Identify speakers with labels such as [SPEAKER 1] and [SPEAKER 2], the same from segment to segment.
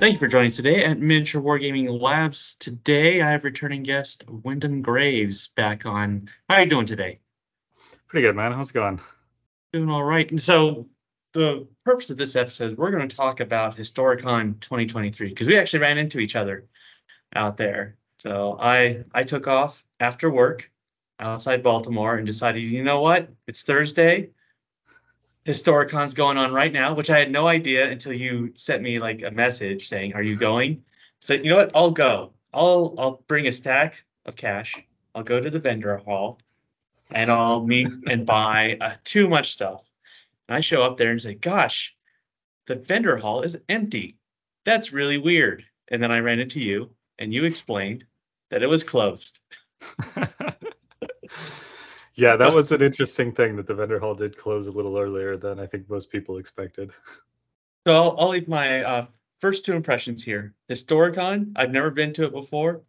[SPEAKER 1] Thank you for joining us today at Miniature Wargaming Labs. Today I have returning guest Windham Graves back on. How are you doing today?
[SPEAKER 2] Pretty good, man. How's it going?
[SPEAKER 1] Doing all right. And so the purpose of this episode, we're going to talk about Historicon 2023 because we actually ran into each other out there. So I I took off after work outside Baltimore and decided, you know what? It's Thursday. Historicon's going on right now, which I had no idea until you sent me like a message saying, "Are you going?" So you know what? I'll go. I'll I'll bring a stack of cash. I'll go to the vendor hall, and I'll meet and buy uh, too much stuff. And I show up there and say, "Gosh, the vendor hall is empty. That's really weird." And then I ran into you, and you explained that it was closed.
[SPEAKER 2] yeah, that was an interesting thing that the vendor hall did close a little earlier than I think most people expected.
[SPEAKER 1] So I'll, I'll leave my uh, first two impressions here. Historicon, I've never been to it before.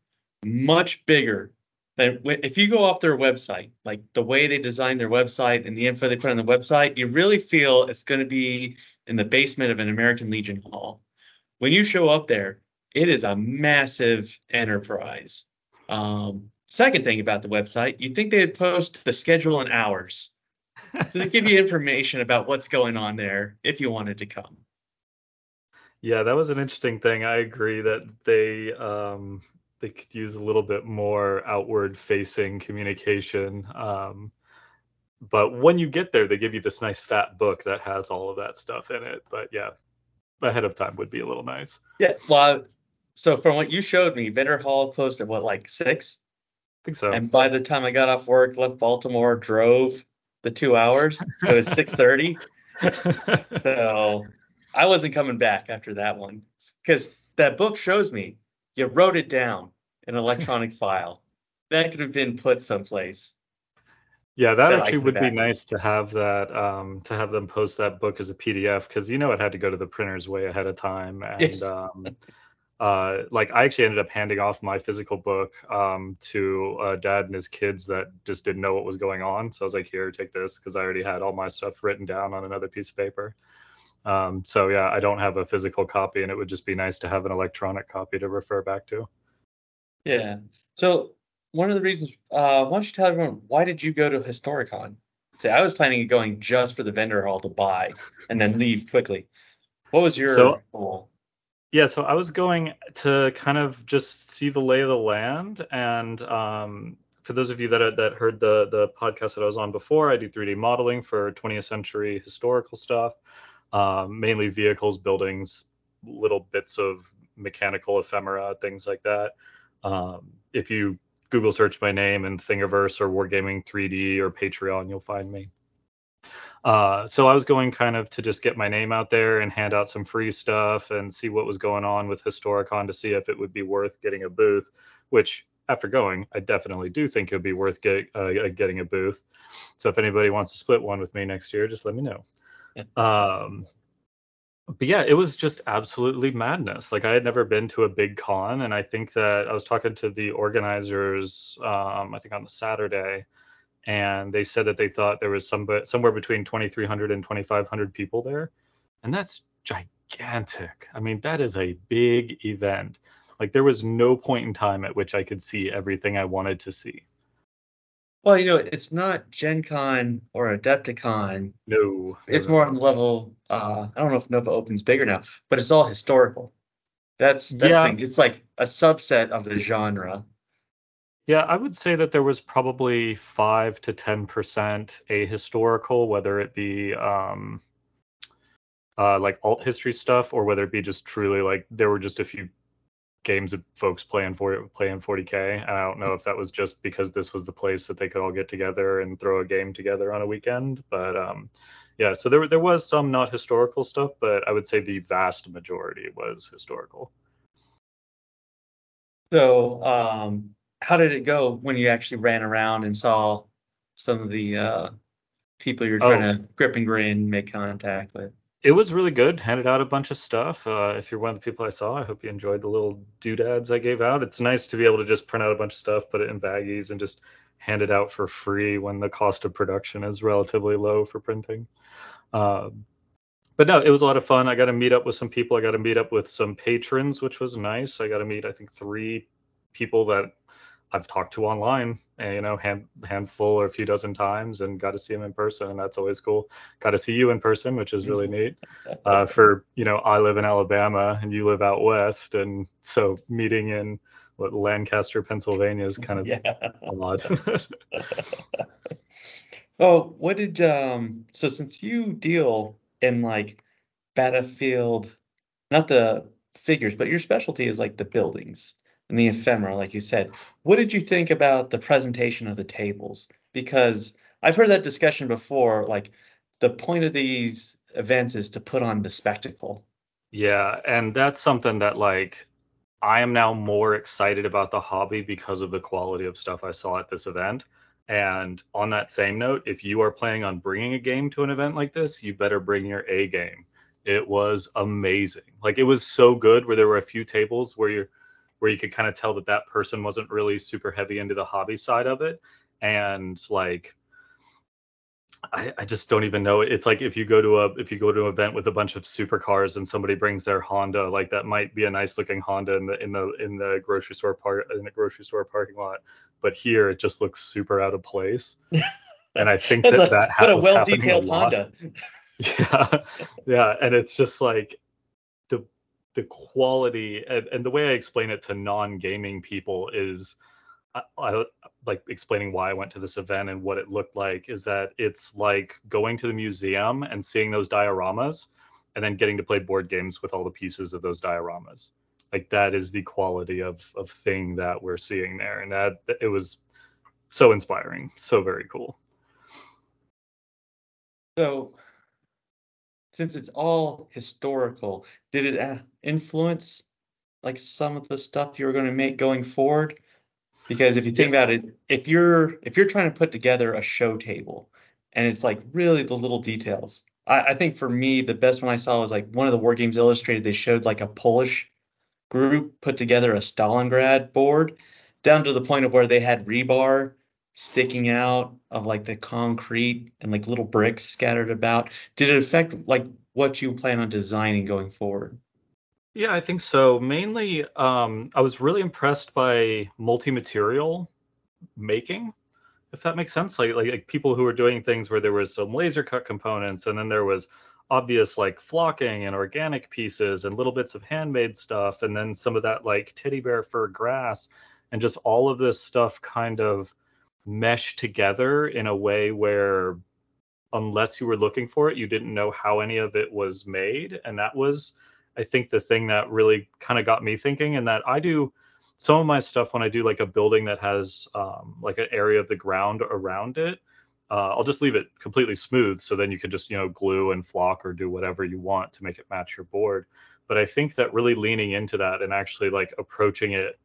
[SPEAKER 1] Much bigger than if you go off their website, like the way they design their website and the info they put on the website, you really feel it's going to be in the basement of an American Legion hall. When you show up there, it is a massive enterprise. Um, second thing about the website, you'd think they'd post the schedule and hours. so they give you information about what's going on there if you wanted to come.
[SPEAKER 2] Yeah, that was an interesting thing. I agree that they um, they could use a little bit more outward facing communication. Um, but when you get there, they give you this nice fat book that has all of that stuff in it. But yeah, ahead of time would be a little nice.
[SPEAKER 1] Yeah, well, so from what you showed me, Vendor Hall closed at what, like six?
[SPEAKER 2] I think so.
[SPEAKER 1] And by the time I got off work, left Baltimore, drove the two hours, it was six thirty. so I wasn't coming back after that one because that book shows me you wrote it down in an electronic file. That could have been put someplace.
[SPEAKER 2] Yeah, that, that actually would be nice to have that um, to have them post that book as a PDF because you know it had to go to the printers way ahead of time and um, uh, like I actually ended up handing off my physical book um, to a dad and his kids that just didn't know what was going on. So I was like, here, take this because I already had all my stuff written down on another piece of paper. Um, so yeah, I don't have a physical copy, and it would just be nice to have an electronic copy to refer back to.
[SPEAKER 1] Yeah. So one of the reasons, uh, why don't you tell everyone why did you go to Historicon? Say, I was planning on going just for the vendor hall to buy and then leave quickly. What was your so, goal?
[SPEAKER 2] Yeah, so I was going to kind of just see the lay of the land, and um, for those of you that that heard the the podcast that I was on before, I do 3D modeling for 20th century historical stuff, um, mainly vehicles, buildings, little bits of mechanical ephemera, things like that. Um, if you Google search my name and Thingiverse or Wargaming 3D or Patreon, you'll find me. Uh, so I was going kind of to just get my name out there and hand out some free stuff and see what was going on with Historicon to see if it would be worth getting a booth, which after going, I definitely do think it would be worth get, uh, getting a booth. So if anybody wants to split one with me next year, just let me know. Um, but yeah, it was just absolutely madness. Like I had never been to a big con, and I think that I was talking to the organizers, um, I think on the Saturday, and they said that they thought there was some somewhere between 2,300 and 2,500 people there, and that's gigantic. I mean, that is a big event. Like there was no point in time at which I could see everything I wanted to see.
[SPEAKER 1] Well, you know, it's not Gen Con or Adepticon.
[SPEAKER 2] No.
[SPEAKER 1] It's more on the level. Uh, I don't know if Nova Open's bigger now, but it's all historical. That's that's yeah. It's like a subset of the genre.
[SPEAKER 2] Yeah, I would say that there was probably five to ten percent ahistorical, whether it be um, uh, like alt history stuff or whether it be just truly like there were just a few games of folks playing for playing 40k. And I don't know if that was just because this was the place that they could all get together and throw a game together on a weekend, but um, yeah. So there there was some not historical stuff, but I would say the vast majority was historical.
[SPEAKER 1] So um, how did it go when you actually ran around and saw some of the uh, people you're trying oh. to grip and grin, make contact with?
[SPEAKER 2] It was really good. Handed out a bunch of stuff. Uh, if you're one of the people I saw, I hope you enjoyed the little doodads I gave out. It's nice to be able to just print out a bunch of stuff, put it in baggies, and just hand it out for free when the cost of production is relatively low for printing. Uh, but no, it was a lot of fun. I got to meet up with some people. I got to meet up with some patrons, which was nice. I got to meet, I think, three people that I've talked to online, and, you know, hand handful or a few dozen times, and got to see them in person, and that's always cool. Got to see you in person, which is really neat. Uh, for you know, I live in Alabama and you live out west, and so meeting in what Lancaster, Pennsylvania is kind of yeah. odd.
[SPEAKER 1] oh, what did um? So since you deal in like battlefield, not the figures, but your specialty is like the buildings and the ephemera, like you said. What did you think about the presentation of the tables? Because I've heard that discussion before. Like the point of these events is to put on the spectacle.
[SPEAKER 2] Yeah, and that's something that like I am now more excited about the hobby because of the quality of stuff I saw at this event. And on that same note, if you are planning on bringing a game to an event like this, you better bring your A game. It was amazing. Like it was so good where there were a few tables where you're where you could kind of tell that that person wasn't really super heavy into the hobby side of it. And like I, I just don't even know. It's like if you go to a if you go to an event with a bunch of supercars and somebody brings their honda like that might be a nice looking honda in the in the in the grocery store part in the grocery store parking lot. But here it just looks super out of place. And i think that a, that
[SPEAKER 1] has a well detailed honda.
[SPEAKER 2] Yeah. Yeah. And it's just like the quality and, and, the way I explain it to non-gaming people is I, I, like explaining why I went to this event and what it looked like is that it's like going to the museum and seeing those dioramas and then getting to play board games with all the pieces of those dioramas. Like that is the quality of of thing that we're seeing there and that it was so inspiring, so very cool.
[SPEAKER 1] So since it's all historical, did it uh, influence like some of the stuff you were going to make going forward? Because if you think about it, if you're if you're trying to put together a show table, and it's like really the little details. I, I think for me, the best one I saw was like one of the War Games Illustrated. They showed like a Polish group put together a Stalingrad board, down to the point of where they had rebar sticking out of like the concrete and like little bricks scattered about. Did it affect like what you plan on designing going forward?
[SPEAKER 2] Yeah i think so. Mainly um, i was really impressed by multi-material making if that makes sense. Like, like, like people who were doing things where there was some laser cut components and then there was obvious like flocking and organic pieces and little bits of handmade stuff and then some of that like teddy bear fur grass and just all of this stuff kind of mesh together in a way where unless you were looking for it you didn't know how any of it was made. And that was i think the thing that really kind of got me thinking and that i do some of my stuff when i do like a building that has um, like an area of the ground around it uh, i'll just leave it completely smooth so then you can just you know glue and flock or do whatever you want to make it match your board. But i think that really leaning into that and actually like approaching it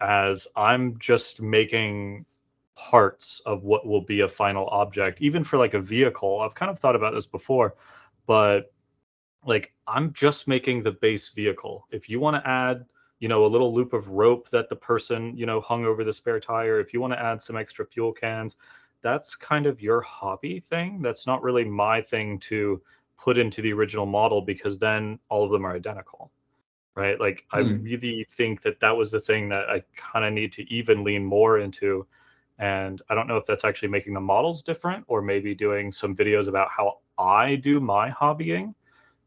[SPEAKER 2] as i'm just making parts of what will be a final object, even for like a vehicle. I've kind of thought about this before, but like I'm just making the base vehicle. If you want to add, you know, a little loop of rope that the person, you know, hung over the spare tire, if you want to add some extra fuel cans, that's kind of your hobby thing. That's not really my thing to put into the original model because then all of them are identical. Right? Like mm. I hmm. really think that that was the thing that I kind of need to even lean more into and I don't know if that's actually making the models different or maybe doing some videos about how I do my hobbying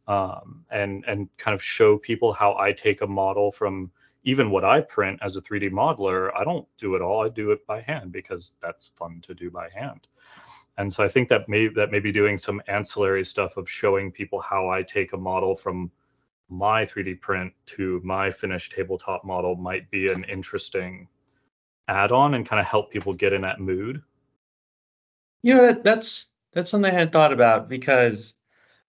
[SPEAKER 2] um, and and kind of show people how I take a model from even what I print as a 3D modeler. I don't do it all. I do it by hand because that's fun to do by hand. And so I think that may that maybe doing some ancillary stuff of showing people how I take a model from my 3D print to my finished tabletop model might be an interesting add on and kind of help people get in that mood?
[SPEAKER 1] You know, that, that's that's something I had thought about because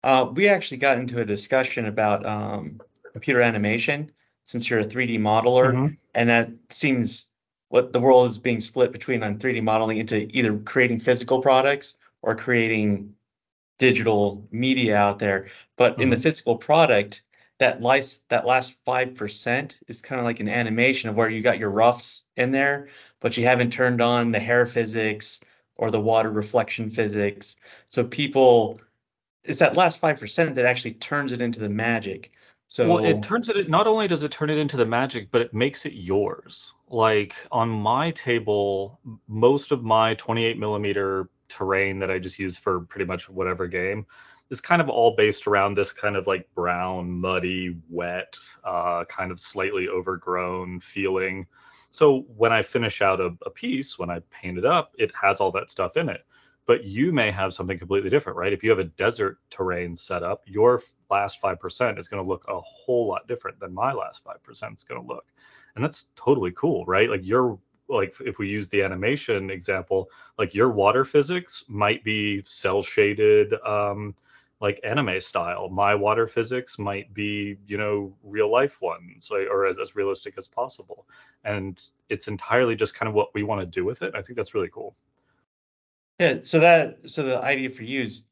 [SPEAKER 1] uh, we actually got into a discussion about um, computer animation since you're a 3D modeler, mm-hmm. and that seems what the world is being split between on 3D modeling into either creating physical products or creating digital media out there. But mm-hmm. in the mm-hmm. physical product, that last that last five percent is kind of like an animation of where you got your roughs in there, but you haven't turned on the hair physics or the water reflection physics. So people it's that last five percent that actually turns it into the magic. So
[SPEAKER 2] Well, it turns it not only does it turn it into the magic, but it makes it yours. Like on my table, most of my 28 millimeter terrain that I just use for pretty much whatever game is kind of all based around this kind of like brown, muddy, wet, uh, kind of slightly overgrown feeling. So when I finish out a, a piece, when I paint it up, it has all that stuff in it. But you may have something completely different, right? If you have a desert terrain set up, your last 5% is going to look a whole lot different than my last 5% is going to look. And that's totally cool, right? Like your like if we use the animation example, like your water physics might be cell shaded um like anime style. My water physics might be, you know, real life ones or as, as realistic as possible. And it's entirely just kind of what we want to do with it. I think that's really cool.
[SPEAKER 1] Yeah, so that so the idea for you is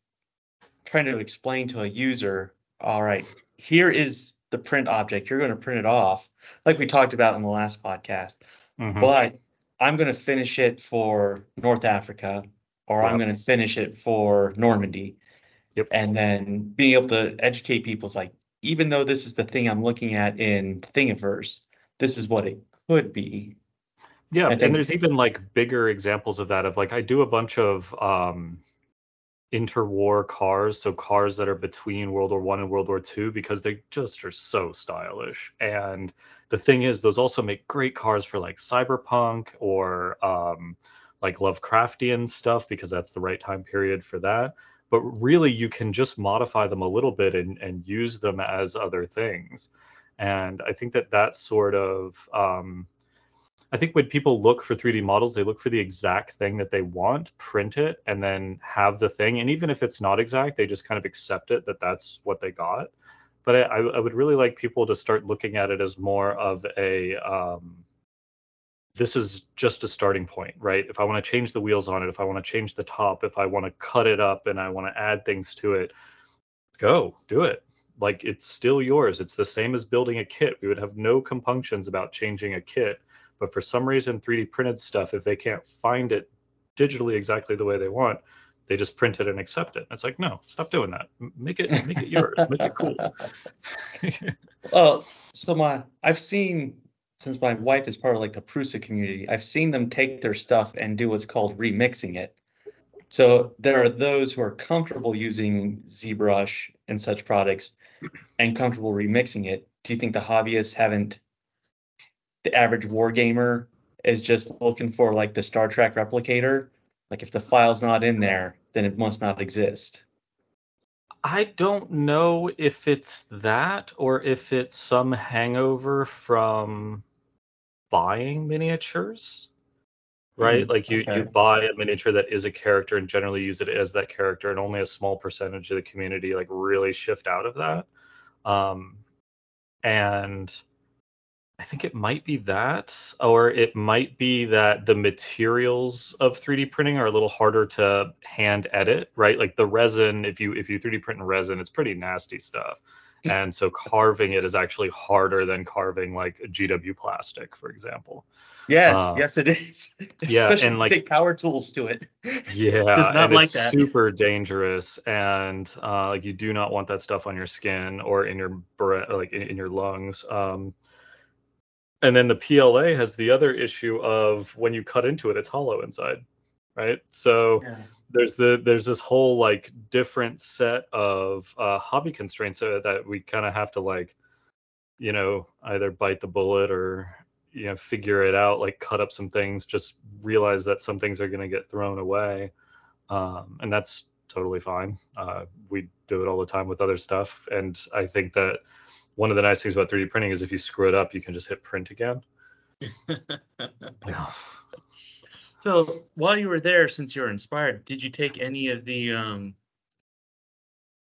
[SPEAKER 1] trying to explain to a user, all right, here is the print object. You're going to print it off, like we talked about in the last podcast.
[SPEAKER 2] Mhm.
[SPEAKER 1] But I'm going to finish it for North Africa, or I'm going to finish it for Normandy.
[SPEAKER 2] Yep.
[SPEAKER 1] And then being able to educate people is like, even though this is the thing I'm looking at in Thingiverse, this is what it could be.
[SPEAKER 2] Yeah,
[SPEAKER 1] I
[SPEAKER 2] and there's even like bigger examples of that of like I do a bunch of um interwar cars, so cars that are between World War One and World War Two because they just are so stylish. And the thing is, those also make great cars for like cyberpunk or um like Lovecraftian stuff because that's the right time period for that. But really you can just modify them a little bit and, and use them as other things. And I think that that sort of um I think when people look for 3D models, they look for the exact thing that they want, print it, and then have the thing. And even if it's not exact, they just kind of accept it that that's what they got. But I, I would really like people to start looking at it as more of a um, this is just a starting point, right? If I want to change the wheels on it, if I want to change the top, if I want to cut it up and I want to add things to it, go do it. Like it's still yours. It's the same as building a kit. We would have no compunctions about changing a kit but for some reason 3d printed stuff if they can't find it digitally exactly the way they want they just print it and accept it it's like no stop doing that make it make it yours make it cool
[SPEAKER 1] Well, so my I've seen since my wife is part of like the Prusa community, I've seen them take their stuff and do what's called remixing it. So there are those who are comfortable using ZBrush and such products and comfortable remixing it. Do you think the hobbyists haven't? The average war gamer is just looking for like the Star Trek replicator. Like if the file's not in there, then it must not exist.
[SPEAKER 2] i don't know if it's that or if it's some hangover from buying miniatures right?
[SPEAKER 1] Hmm,
[SPEAKER 2] like you
[SPEAKER 1] okay.
[SPEAKER 2] you buy a miniature that is a character and generally use it as that character and only a small percentage of the community like really shift out of that. Um and i think it might be that or it might be that the materials of 3d printing are a little harder to hand edit right? Like the resin if you if you 3d print in resin it's pretty nasty stuff and so carving it is actually harder than carving like gw plastic for example
[SPEAKER 1] Yes,
[SPEAKER 2] Uh,
[SPEAKER 1] yes, it is.
[SPEAKER 2] yeah,
[SPEAKER 1] Especially
[SPEAKER 2] and, like-
[SPEAKER 1] take power tools to it.
[SPEAKER 2] Yeah,
[SPEAKER 1] Does not like
[SPEAKER 2] it's
[SPEAKER 1] that.
[SPEAKER 2] super dangerous, and uh, like you do not want that stuff on your skin or in your breath, like in, in your lungs. Um, and then the PLA has the other issue of when you cut into it, it's hollow inside, right? So there's the there's this whole like different set of uh, hobby constraints that, that we kind of have to like, you know, either bite the bullet or you know figure it out, like cut up some things, just realize that some things are going to get thrown away, um, and that's totally fine. Uh, we do it all the time with other stuff, and I think that one of the nice things about 3D printing is if you screw it up, you can just hit print again.
[SPEAKER 1] So while you were there, since you were inspired, did you take any of the um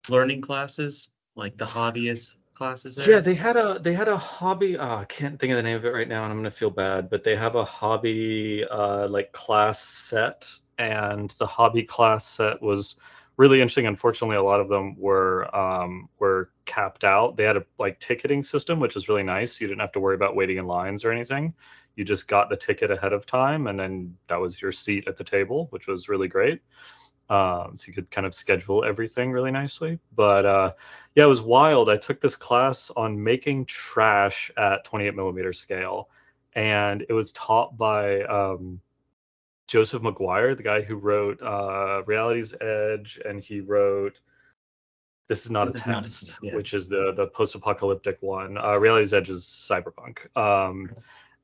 [SPEAKER 1] learning classes, like the hobbyist classes there?
[SPEAKER 2] Yeah, they had a they had a hobby. Oh, I can't think of the name of it right now, and I'm gonna feel bad. But they have a hobby uh, like class set, and the hobby class set was really interesting. Unfortunately, a lot of them were um, were capped out. They had a like ticketing system, which was really nice. You didn't have to worry about waiting in lines or anything. You just got the ticket ahead of time, and then that was your seat at the table, which was really great. Um, so you could kind of schedule everything really nicely. But uh, yeah, it was wild. I took this class on making trash at 28 millimeter scale, and it was taught by um, Joseph McGuire, the guy who wrote uh, Reality's Edge, and he wrote This Is Not this a Test, yeah. which is the the post-apocalyptic one. Uh, Reality's Edge is cyberpunk. Um,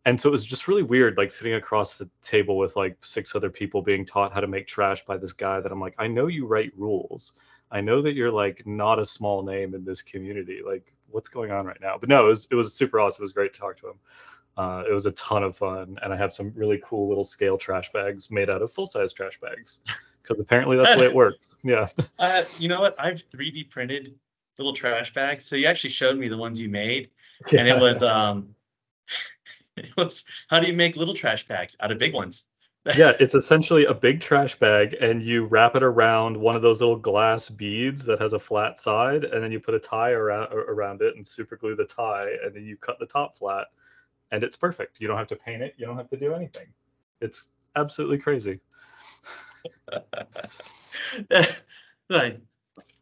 [SPEAKER 2] and so it was just really weird, like sitting across the table with like six other people being taught how to make trash by this guy that I'm like, I know you write rules. I know that you're like not a small name in this community. Like, what's going on right now? But no, it was it was super awesome. It was great to talk to him. Uh, it was a ton of fun, and I have some really cool little scale trash bags made out of full size trash bags because apparently that's the way it works. Yeah.
[SPEAKER 1] Uh, you know what? I've 3D printed little trash bags. So you actually showed me the ones you made, yeah. and it was um, it was how do you make little trash bags out of big ones?
[SPEAKER 2] yeah, it's essentially a big trash bag, and you wrap it around one of those little glass beads that has a flat side, and then you put a tie around around it and super glue the tie, and then you cut the top flat and it's perfect. You don't have to paint it. You don't have to do anything. It's absolutely crazy.
[SPEAKER 1] like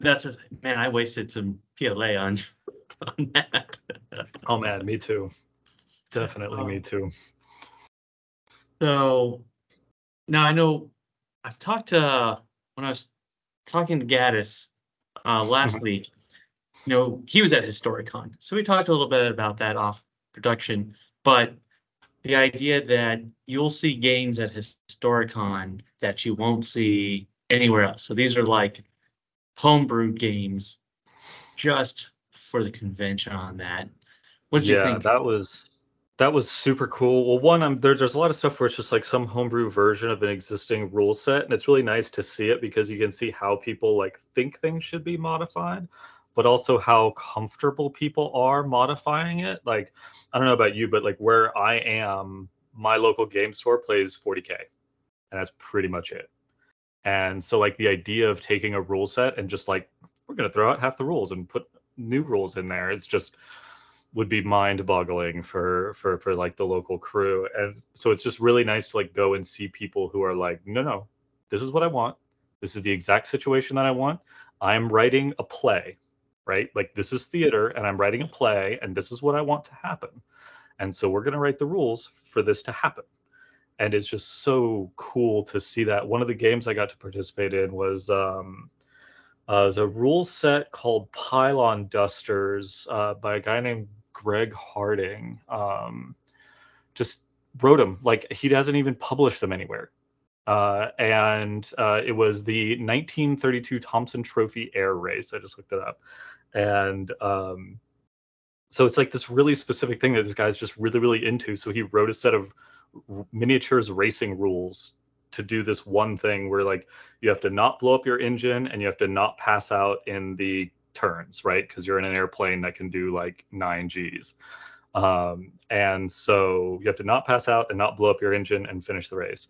[SPEAKER 1] that's just man, I wasted some PLA on on that.
[SPEAKER 2] oh man, me too. Definitely um, me too.
[SPEAKER 1] So now I know I've talked to when I was talking to Gaddis uh, last mm-hmm. week. You know, he was at Historicon, so we talked a little bit about that off production. But the idea that you'll see games at Historicon that you won't see anywhere else. So these are like homebrew games just for the convention on that. What did
[SPEAKER 2] yeah,
[SPEAKER 1] you think?
[SPEAKER 2] that was that was super cool. Well, one, I'm there, there's a lot of stuff where it's just like some homebrew version of an existing rule set, and it's really nice to see it because you can see how people like think things should be modified, but also how comfortable people are modifying it. Like I don't know about you, but like where I am, my local game store plays 40k, and that's pretty much it. And so like the idea of taking a rule set and just like we're gonna throw out half the rules and put new rules in there, it's just would be mind-boggling for for for like the local crew. And so it's just really nice to like go and see people who are like, no, no, this is what I want. This is the exact situation that I want. I'm writing a play right? Like this is theater and I'm writing a play and this is what I want to happen. And so we're going to write the rules for this to happen. And it's just so cool to see that. One of the games I got to participate in was um, uh, was a rule set called Pylon Dusters uh, by a guy named Greg Harding. Um, just wrote them like he hasn't even published them anywhere. Uh, and uh, it was the 1932 Thompson Trophy Air Race. I just looked it up, and um, so it's like this really specific thing that this guy's just really really into so he wrote a set of miniatures racing rules to do this one thing where like you have to not blow up your engine and you have to not pass out in the turns right? Because you're in an airplane that can do like 9 g's. Um, and so you have to not pass out and not blow up your engine and finish the race.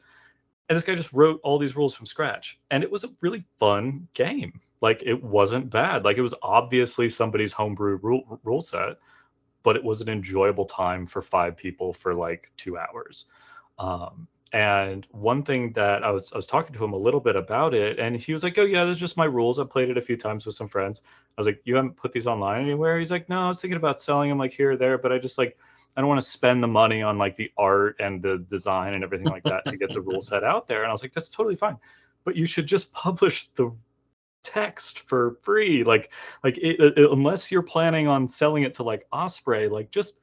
[SPEAKER 2] And this guy just wrote all these rules from scratch and it was a really fun game. Like it wasn't bad. Like it was obviously somebody's homebrew rule, rule set but it was an enjoyable time for five people for like two hours. Um, and one thing that I was I was talking to him a little bit about it, and he was like, "Oh yeah, that's just my rules. I played it a few times with some friends." I was like, "You haven't put these online anywhere?" He's like, "No, I was thinking about selling them like here or there, but I just like I don't want to spend the money on like the art and the design and everything like that to get the rule set out there. And I was like, that's totally fine. But you should just publish the text for free. Like, like it, it, unless you're planning on selling it to like Osprey, like just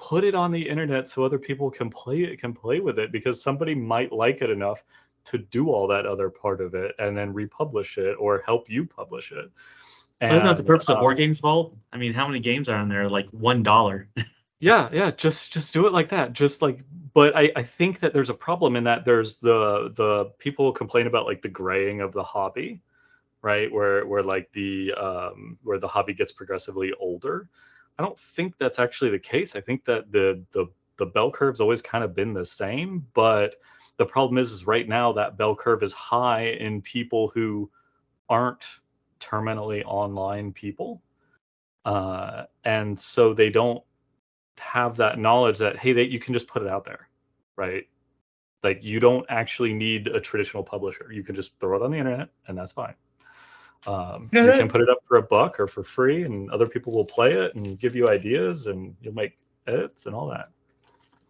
[SPEAKER 2] put it on the internet so other people can play it, can play with it because somebody might like it enough to do all that other part of it and then republish it or help you publish it.
[SPEAKER 1] And, isn't the purpose of uh, Wargames Vault? I mean, how many games are on there? Like one dollar.
[SPEAKER 2] Yeah, yeah, just just do it like that. Just like but I, I think that there's a problem in that there's the the people complain about like the graying of the hobby, right? Where where like the um where the hobby gets progressively older. I don't think that's actually the case. I think that the the the bell curve's always kind of been the same, but the problem is is right now that bell curve is high in people who aren't terminally online people. Uh, and so they don't have that knowledge that hey, that you can just put it out there, right? Like you don't actually need a traditional publisher. You can just throw it on the internet, and that's fine. Um,
[SPEAKER 1] No,
[SPEAKER 2] you can put it up for a buck or for free, and other people will play it and give you ideas, and you'll make edits and all that.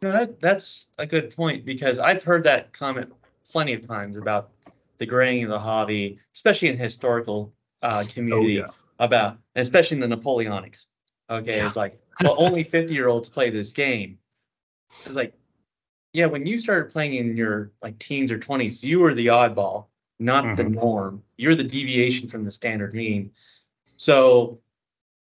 [SPEAKER 1] No, that, that's a good point because I've heard that comment plenty of times about the graying of the hobby, especially in historical uh, community,
[SPEAKER 2] Oh, yeah.
[SPEAKER 1] about especially in the Napoleonics. Okay,
[SPEAKER 2] Yeah.
[SPEAKER 1] it's like, well, only 50 year olds play this game. It's like, yeah, when you started playing in your like teens or 20s, you were the oddball, not the
[SPEAKER 2] Mhm.
[SPEAKER 1] norm. You're the deviation from the standard mean. So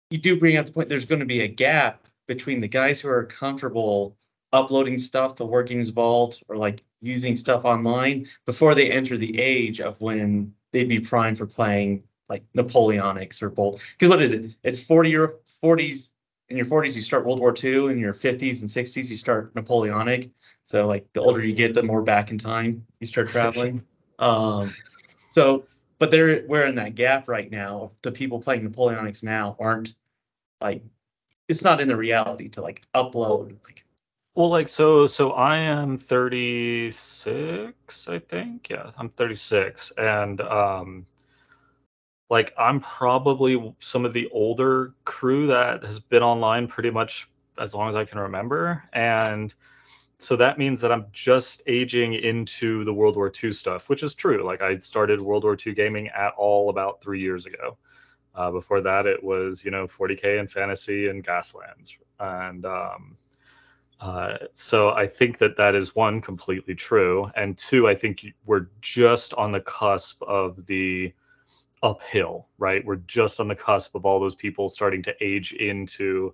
[SPEAKER 1] you do bring up the point there's going to be a gap between the guys who are comfortable uploading stuff to Wargames Vault or like using stuff online before they enter the age of when they'd be primed for playing like Napoleonics or Bolt. Because what is it? It's 40 year 40s. In your 40s, you start World War II. In your 50s and 60s, you start Napoleonic. So like the older you get, the more back in time you start traveling. um, so, but they're we're in that gap right now. The people playing Napoleonics now aren't like it's not in the reality to like upload like
[SPEAKER 2] Well, like so, so I am 36, I think. Yeah, I'm 36, and um, like I'm probably some of the older crew that has been online pretty much as long as I can remember, and so that means that I'm just aging into the World War II stuff, which is true. Like I started World War II gaming at all about three years ago. Uh, before that, it was you know 40k and fantasy and Gaslands, and um, uh, so I think that that is one completely true, and two, I think we're just on the cusp of the uphill, right? We're just on the cusp of all those people starting to age into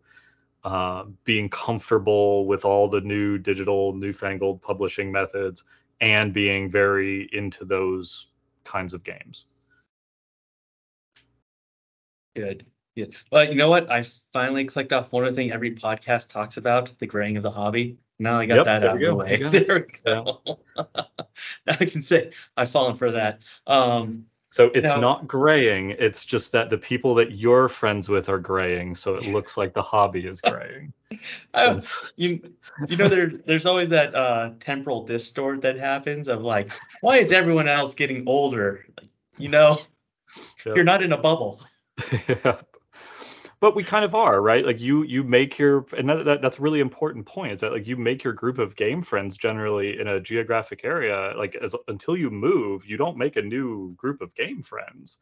[SPEAKER 2] uh, being comfortable with all the new digital, newfangled publishing methods, and being very into those kinds of games.
[SPEAKER 1] good. Yeah. Well, you know what? I finally clicked off one of the things every podcast talks about, the graying of the hobby. Now I got
[SPEAKER 2] Yep,
[SPEAKER 1] that out of the way. There we go. now I can say I've fallen for that. Um,
[SPEAKER 2] So it's
[SPEAKER 1] Now-
[SPEAKER 2] not graying, it's just that the people that you're friends with are graying, so it looks like the hobby is graying.
[SPEAKER 1] I, you you know there there's always that uh temporal distort that happens of like why is everyone else getting older like, you know
[SPEAKER 2] Yep.
[SPEAKER 1] you're not in a bubble
[SPEAKER 2] yeah. But we kind of are, right? Like you you make your and that, that that's a really important point is that like you make your group of game friends generally in a geographic area like as until you move, you don't make a new group of game friends.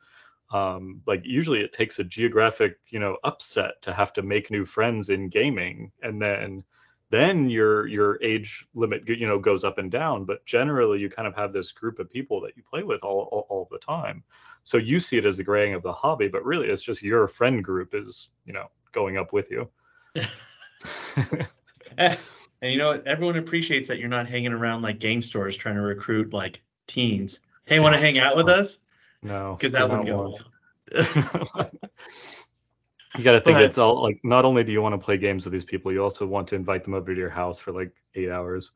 [SPEAKER 2] Um, like usually it takes a geographic, you know, upset to have to make new friends in gaming and then then your your age limit you know goes up and down but generally you kind of have this group of people that you play with all, all, all the time. So you see it as the graying of the hobby but really it's just your friend group is you know going up with you.
[SPEAKER 1] Eh, and you know everyone appreciates that you're not hanging around like game stores trying to recruit like teens. Hey want to hang out with us?
[SPEAKER 2] No
[SPEAKER 1] because that wouldn't go well.
[SPEAKER 2] you got to think
[SPEAKER 1] But-
[SPEAKER 2] it's all like not only do you want to play games with these people you also want to invite them over to your house for like eight hours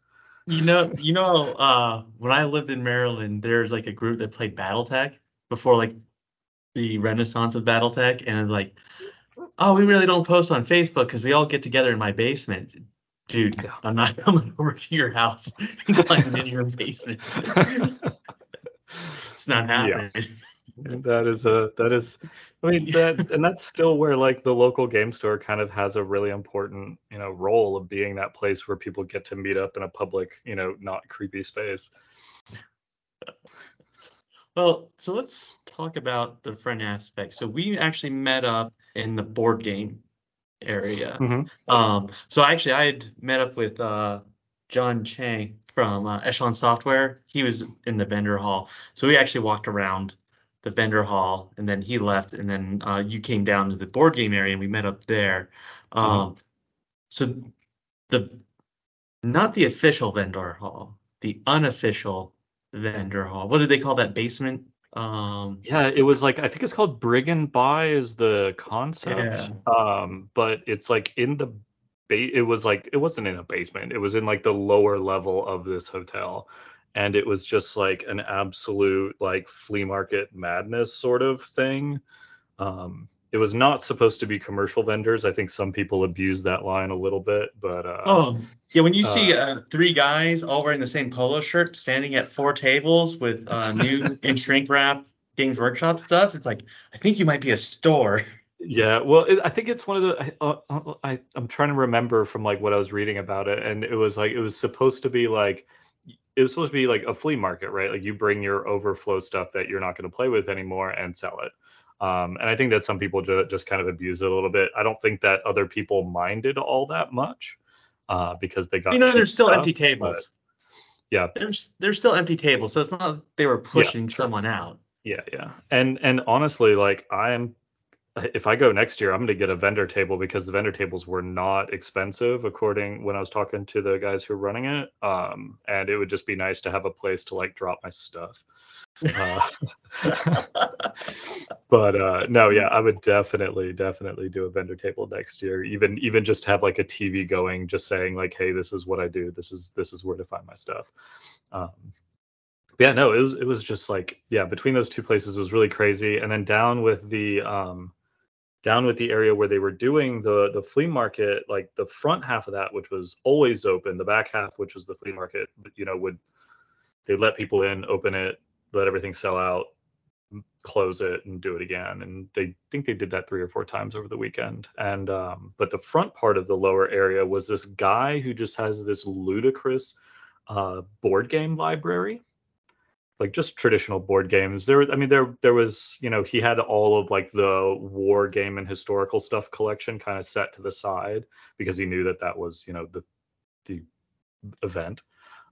[SPEAKER 1] you know you know uh when i lived in maryland there's like a group that played battletech before like the renaissance of battletech and like oh we really don't post on facebook because we all get together in my basement dude
[SPEAKER 2] Yeah.
[SPEAKER 1] i'm not coming over to your house and climbing in your basement it's not
[SPEAKER 2] Yeah.
[SPEAKER 1] Happening
[SPEAKER 2] that is a that is i mean that and that's still where like the local game store kind of has a really important you know role of being that place where people get to meet up in a public you know not creepy space
[SPEAKER 1] Well, so let's talk about the friend aspect. So we actually met up in the board game area.
[SPEAKER 2] Mhm.
[SPEAKER 1] Um, so actually I had met up with uh John Chang from uh, Echelon Software. He was in the vendor hall. So we actually walked around the vendor hall and then he left and then uh, you came down to the board game area and we met up there. Um, so the not the official vendor hall, the unofficial vendor hall. What did they call that basement? Um,
[SPEAKER 2] yeah it was like i think it's called bring and buy is the concept
[SPEAKER 1] Yeah.
[SPEAKER 2] um but it's like in the ba- it was like it wasn't in a basement it was in like the lower level of this hotel and it was just like an absolute like flea market madness sort of thing um it was not supposed to be commercial vendors. I think some people abuse that line a little bit, but uh,
[SPEAKER 1] oh yeah, when you see uh, three guys all wearing the same polo shirt standing at four tables with uh, new in shrink wrap Games Workshop stuff, it's like I think you might be a store.
[SPEAKER 2] Yeah, well, it, I think it's one of the. Uh, uh, I I'm trying to remember from like what I was reading about it, and it was like it was supposed to be like it was supposed to be like a flea market, right? Like you bring your overflow stuff that you're not going to play with anymore and sell it. Um, and I think that some people ju- just kind of abuse it a little bit. I don't think that other people minded all that much uh, because they got.
[SPEAKER 1] You know, there's still stuff, empty tables.
[SPEAKER 2] Yeah,
[SPEAKER 1] there's there's still empty tables, so it's not like they were pushing yeah, someone out.
[SPEAKER 2] Yeah, yeah, and and honestly, like I'm if I go next year, I'm going to get a vendor table because the vendor tables were not expensive, according when I was talking to the guys who are running it. Um, and it would just be nice to have a place to like drop my stuff. Uh, but uh, no, yeah, I would definitely, definitely do a vendor table next year. Even, even just have like a TV going, just saying like, hey, this is what I do. This is this is where to find my stuff. Um, yeah, no, it was it was just like yeah, between those two places was really crazy. And then down with the um, down with the area where they were doing the the flea market like the front half of that which was always open the back half which was the flea market you know would they let people in open it let everything sell out close it and do it again. And they think they did that three or four times over the weekend. And um, but the front part of the lower area was this guy who just has this ludicrous uh, board game library like just traditional board games. There, I mean, there there was, you know, he had all of like the war game and historical stuff collection kind of set to the side because he knew that that was, you know, the the event.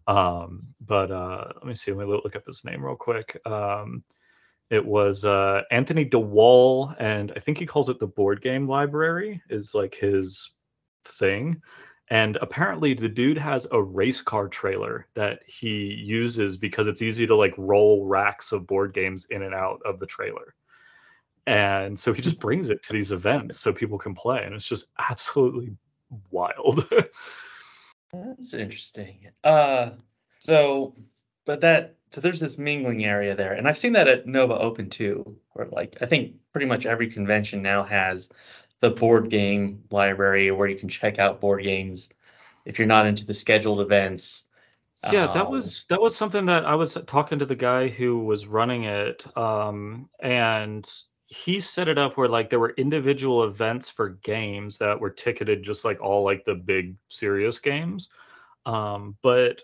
[SPEAKER 2] Um, but uh, let me see. Let me look up his name real quick. Um, it was uh, Anthony DeWall, and I think he calls it the board game library. Is like his thing and apparently the dude has a race car trailer that he uses because it's easy to like roll racks of board games in and out of the trailer. And so he just brings it to these events so people can play and it's just absolutely wild.
[SPEAKER 1] That's interesting. Uh so but that so there's this mingling area there and i've seen that at nova open too where like i think pretty much every convention now has the board game library where you can check out board games if you're not into the scheduled events.
[SPEAKER 2] Yeah, that um, was that was something that I was talking to the guy who was running it, um, and he set it up where like there were individual events for games that were ticketed just like all like the big serious games. Um, but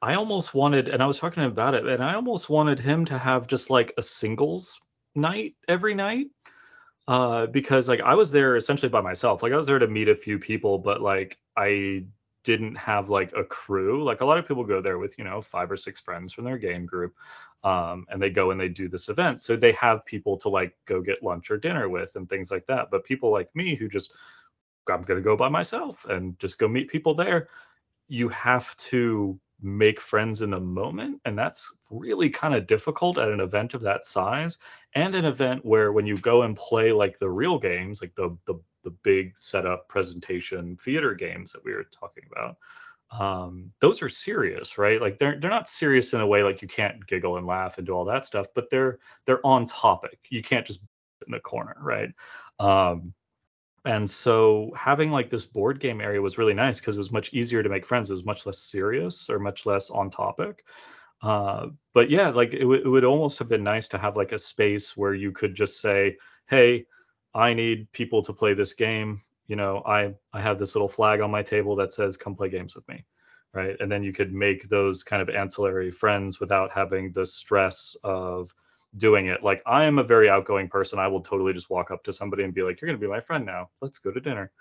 [SPEAKER 2] I almost wanted, and I was talking about it, and I almost wanted him to have just like a singles night every night uh, because like I was there essentially by myself. Like I was there to meet a few people, but like I didn't have like a crew. Like a lot of people go there with, you know, five or six friends from their game group. Um, and they go and they do this event. So they have people to like go get lunch or dinner with and things like that. But people like me who just I'm gonna go by myself and just go meet people there, you have to make friends in the moment and that's really kind of difficult at an event of that size and an event where when you go and play like the real games like the the, the big setup presentation theater games that we were talking about um, those are serious right? Like they're they're not serious in a way like you can't giggle and laugh and do all that stuff but they're they're on topic. You can't just in the corner right? Um, and so having like this board game area was really nice because it was much easier to make friends. It was much less serious or much less on topic. Uh, but yeah like it, w- it would almost have been nice to have like a space where you could just say hey i need people to play this game. You know i i have this little flag on my table that says come play games with me right? And then you could make those kind of ancillary friends without having the stress of doing it. Like I am a very outgoing person. I will totally just walk up to somebody and be like, "You're gonna be my friend now. Let's go to dinner."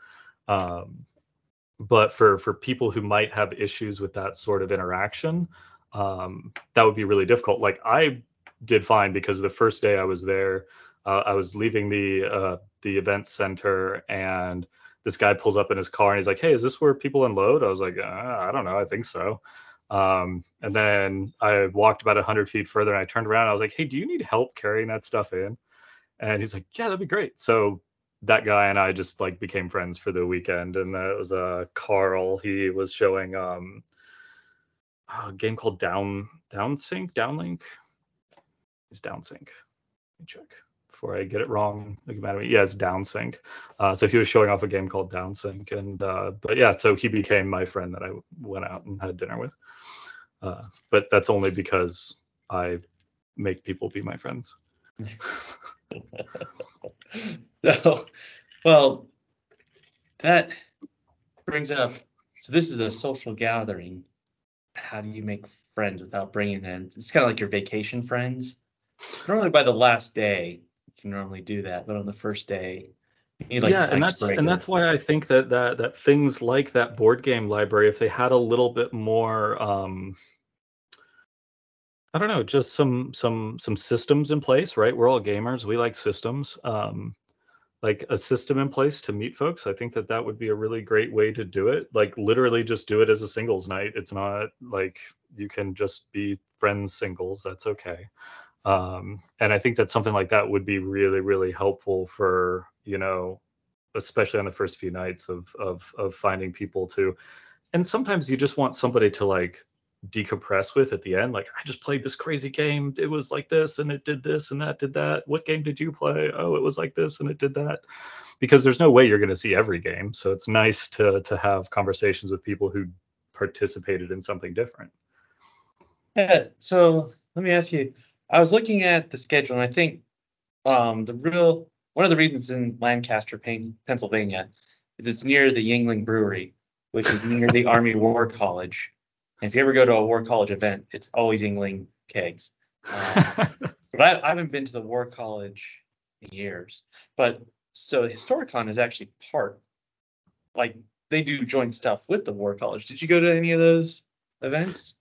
[SPEAKER 2] Um, but for for people who might have issues with that sort of interaction, um, that would be really difficult. Like I did fine because the first day I was there, uh, I was leaving the uh, the event center and this guy pulls up in his car and he's like, "Hey, is this where people unload?" I was like, uh, "I don't know. I think so." Um, and then I walked about 100 feet further and I turned around. I was like, hey, do you need help carrying that stuff in? And he's like, yeah, that'd be great. So that guy and I just like became friends for the weekend. And that was uh, Carl. He was showing um, a game called Down Downsync, Downlink. It's Downsync. Let me check before I get it wrong. Like, yeah, it's Downsync. Uh, so he was showing off a game called Downsync, and uh, but yeah, so he became my friend that I went out and had dinner with. Uh, but that's only because I make people be my friends.
[SPEAKER 1] so, well, that brings up. So this is a social gathering. How do you make friends without bringing them? It's kind of like your vacation friends. It's normally by the last day you can normally do that, but on the first day, you
[SPEAKER 2] like yeah, and that's and that's why I think that that that things like that board game library, if they had a little bit more, um, I don't know, just some some some systems in place, right? We're all gamers, we like systems. Um, like a system in place to meet folks i think that that would be a really great way to do it. Like literally just do it as a singles night. It's not like you can just be friends singles. That's okay. Um, and i think that something like that would be really really helpful for you know especially on the first few nights of of of finding people to and sometimes you just want somebody to like decompress with at the end like i just played this crazy game. It was like this and it did this and that did that. What game did you play? Oh it was like this and it did that. Because there's no way you're going to see every game so it's nice to to have conversations with people who participated in something different.
[SPEAKER 1] Yeah so let me ask you. I was looking at the schedule and i think um the real one of the reasons in lancaster pennsylvania is it's near the Yuengling brewery which is near the army war college and if you ever go to a War College event, it's always Yuengling kegs. Um, but I, I, haven't been to the War College in years. But so Historicon is actually part, like they do joint stuff with the War College. Did you go to any of those events?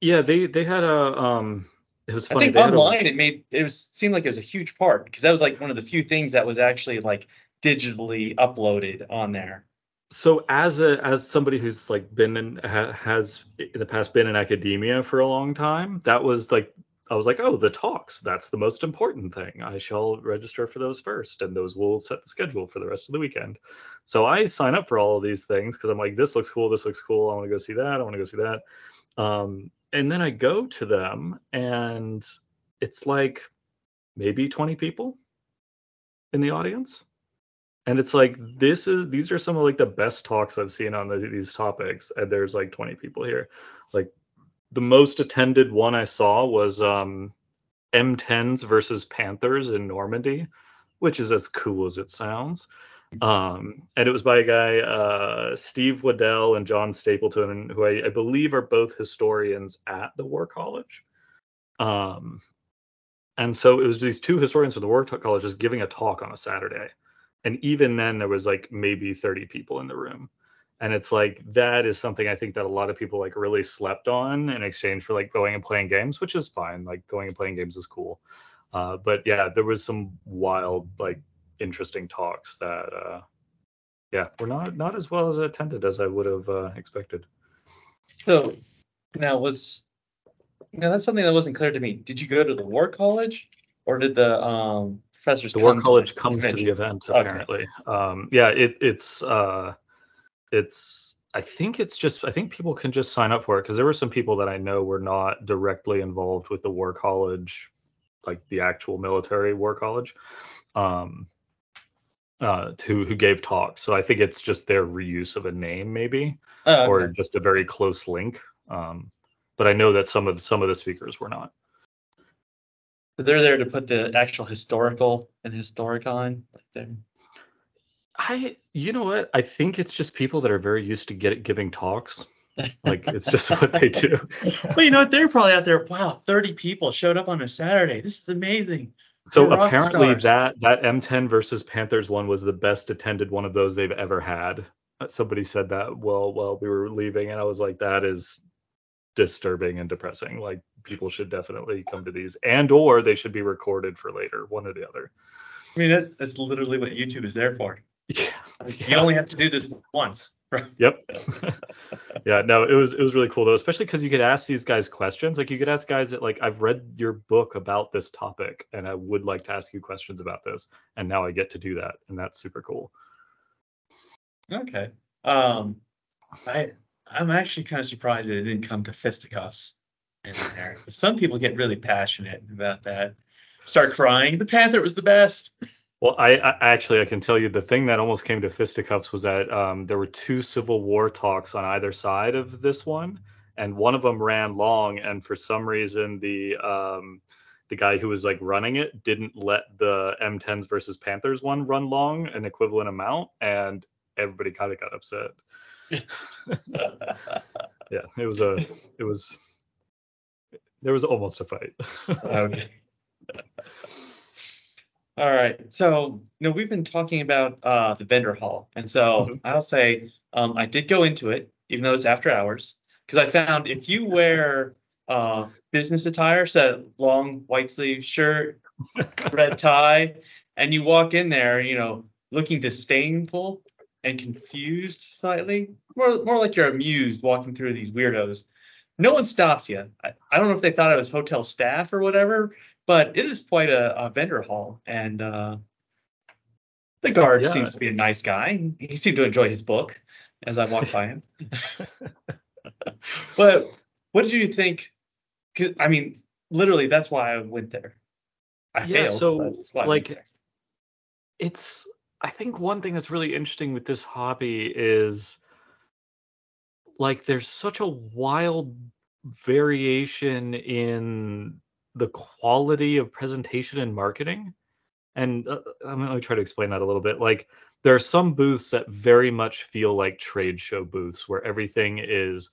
[SPEAKER 2] Yeah, they they had a um. It was funny.
[SPEAKER 1] I think online a, it made it was seemed like it was a huge part because that was like one of the few things that was actually like digitally uploaded on there
[SPEAKER 2] so as a as somebody who's like been in ha, has in the past been in academia for a long time that was like i was like oh the talks that's the most important thing. I shall register for those first and those will set the schedule for the rest of the weekend. So i sign up for all of these things because i'm like this looks cool this looks cool i want to go see that i want to go see that. Um, and then i go to them and it's like maybe 20 people in the audience and it's like this is these are some of like the best talks i've seen on the, these topics and there's like 20 people here. Like the most attended one i saw was um m10s versus panthers in normandy which is as cool as it sounds. Um and it was by a guy uh steve waddell and john stapleton who I, I believe are both historians at the war college. Um and so it was these two historians from the war college just giving a talk on a saturday and even then there was like maybe 30 people in the room. And it's like that is something i think that a lot of people like really slept on in exchange for like going and playing games which is fine like going and playing games is cool. Uh, but yeah there was some wild like interesting talks that uh, yeah were not not as well as attended as i would have uh, expected.
[SPEAKER 1] So now was now that's something that wasn't clear to me. Did you go to the war college? Or did the um professors.
[SPEAKER 2] The War College comes to the event apparently. Okay. Um, yeah, it, it's uh, it's. I think it's just. I think people can just sign up for it because there were some people that I know were not directly involved with the War College, like the actual military War College, um, uh, to who gave talks. So I think it's just their reuse of a name, maybe, oh, okay. or just a very close link. Um, but I know that some of the, some of the speakers were not.
[SPEAKER 1] So they're there to put the actual historical and historicon. Like
[SPEAKER 2] I, you know what? I think it's just people that are very used to get giving talks. Like it's just what they do.
[SPEAKER 1] well, you know what? They're probably out there. Wow, 30 people showed up on a Saturday. This is amazing.
[SPEAKER 2] So They're apparently that that M10 versus Panthers one was the best attended one of those they've ever had. Uh, somebody said that well while we were leaving, and I was like, that is disturbing and depressing. Like people should definitely come to these, and or they should be recorded for later, one or the other.
[SPEAKER 1] I mean, that, that's literally what YouTube is there for. Yeah. You only have to do this once.
[SPEAKER 2] Right? Yep. yeah. No, it was it was really cool though, especially because you could ask these guys questions. Like you could ask guys that like I've read your book about this topic, and I would like to ask you questions about this, and now I get to do that, and that's super cool.
[SPEAKER 1] Okay. Um, I I'm actually kind of surprised that it didn't come to fisticuffs in there. Some people get really passionate about that. start crying. The Panther was the best.
[SPEAKER 2] Well, I, I, actually I can tell you the thing that almost came to fisticuffs was that um, there were two Civil War talks on either side of this one, and one of them ran long, and for some reason the um, the guy who was like running it didn't let the M10s versus Panthers one run long an equivalent amount, and everybody kind of got upset. yeah, it was a it was there was almost a fight. okay.
[SPEAKER 1] All right. So, you know, we've been talking about uh, the vendor hall. And so mm-hmm. I'll say um, I did go into it, even though it's after hours, because I found if you wear uh, business attire, so long white sleeve shirt, red tie, and you walk in there, you know, looking disdainful and confused slightly, more, more like you're amused walking through these weirdos. No one stops you. I, I don't know if they thought I was hotel staff or whatever, but it is quite a, a vendor hall, and uh, the guard yeah. seems to be a nice guy. He seemed to enjoy his book as I walked by him. but what did you think? I mean, literally, that's why I went there. I yeah,
[SPEAKER 2] failed. So, like, it's. I think one thing that's really interesting with this hobby is like there's such a wild variation in the quality of presentation and marketing. And uh, I'm going to try to explain that a little bit. Like there are some booths that very much feel like trade show booths where everything is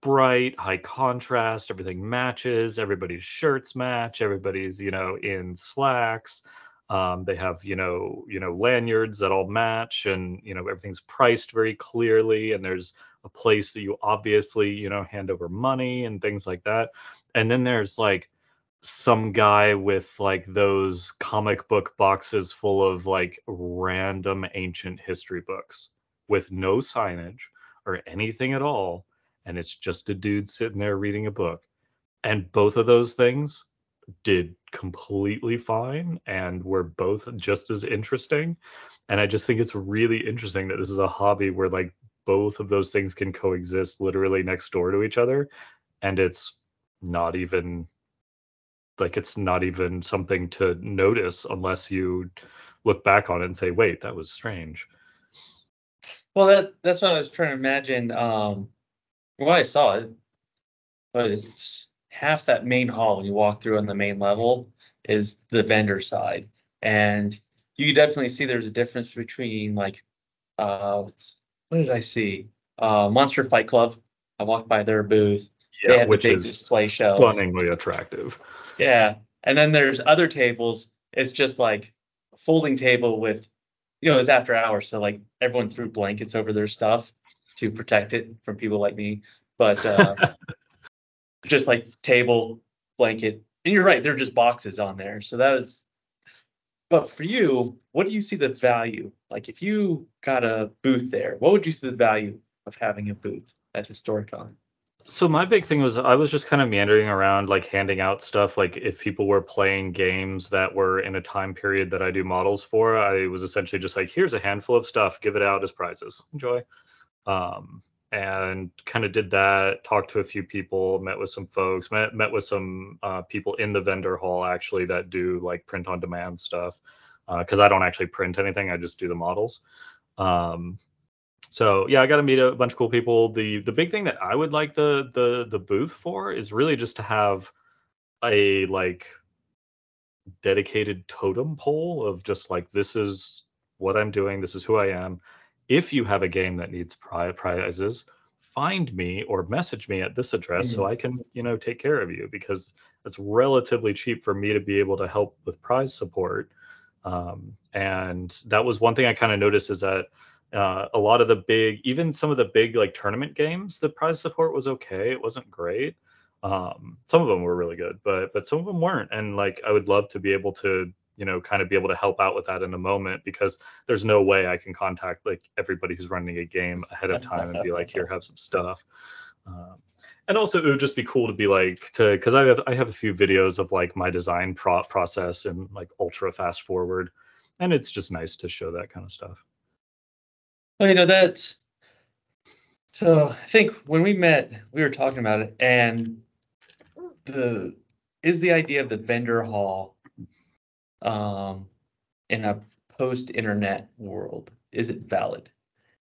[SPEAKER 2] bright, high contrast, everything matches, everybody's shirts match, everybody's, you know, in slacks. Um, they have, you know, you know, lanyards that all match and, you know, everything's priced very clearly and there's a place that you obviously, you know, hand over money and things like that. And then there's like some guy with like those comic book boxes full of like random ancient history books with no signage or anything at all and it's just a dude sitting there reading a book and both of those things did completely fine and were both just as interesting and i just think it's really interesting that this is a hobby where like both of those things can coexist literally next door to each other and it's not even like it's not even something to notice unless you look back on it and say, wait, that was strange.
[SPEAKER 1] Well, that that's what I was trying to imagine. Um, well, I saw it, but it's half that main hall when you walk through on the main level is the vendor side, and you definitely see there's a difference between like, uh, what did I see? Uh, Monster Fight Club. I walked by their booth.
[SPEAKER 2] Yeah, which the is display shelves. stunningly attractive.
[SPEAKER 1] Yeah. And then there's other tables. It's just like a folding table with, you know, it's after hours. So like everyone threw blankets over their stuff to protect it from people like me. But uh, just like table, blanket. And you're right, they're just boxes on there. So that is, but for you, what do you see the value? Like if you got a booth there, what would you see the value of having a booth at Historicon?
[SPEAKER 2] So my big thing was I was just kind of meandering around like handing out stuff like if people were playing games that were in a time period that I do models for, I was essentially just like here's a handful of stuff, give it out as prizes. Enjoy. Um, and kind of did that, talked to a few people, met with some folks, met met with some uh, people in the vendor hall actually that do like print on demand stuff because uh, I don't actually print anything, I just do the models. Um, so yeah, I got to meet a bunch of cool people. The the big thing that I would like the the the booth for is really just to have a like dedicated totem pole of just like this is what I'm doing, this is who I am. If you have a game that needs prizes, find me or message me at this address mm-hmm. so I can, you know, take care of you because it's relatively cheap for me to be able to help with prize support. Um, and that was one thing I kind of noticed is that uh, a lot of the big, even some of the big like tournament games, the prize support was okay. It wasn't great. Um, some of them were really good, but but some of them weren't. And like I would love to be able to you know kind of be able to help out with that in the moment because there's no way I can contact like everybody who's running a game ahead of time and be like here have some stuff. Um, and also it would just be cool to be like to because I have I have a few videos of like my design pro- process and like ultra fast forward, and it's just nice to show that kind of stuff.
[SPEAKER 1] Well, you know that. So I think when we met, we were talking about it, and the is the idea of the vendor hall um, in a post-internet world? Is it valid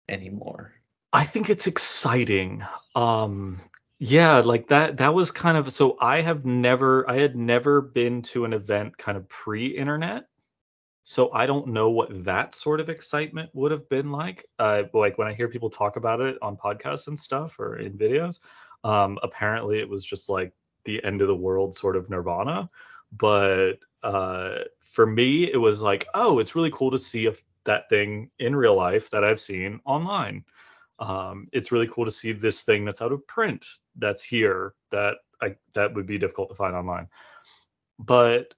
[SPEAKER 1] anymore?
[SPEAKER 2] I think it's exciting. Um, yeah, like that that was kind of so I have never I had never been to an event kind of pre-internet. So I don't know what that sort of excitement would have been like. Uh, like when I hear people talk about it on podcasts and stuff or in videos, um, apparently it was just like the end of the world sort of nirvana. But uh, for me, it was like, oh, it's really cool to see if that thing in real life that I've seen online. Um, it's really cool to see this thing that's out of print that's here that I that would be difficult to find online. But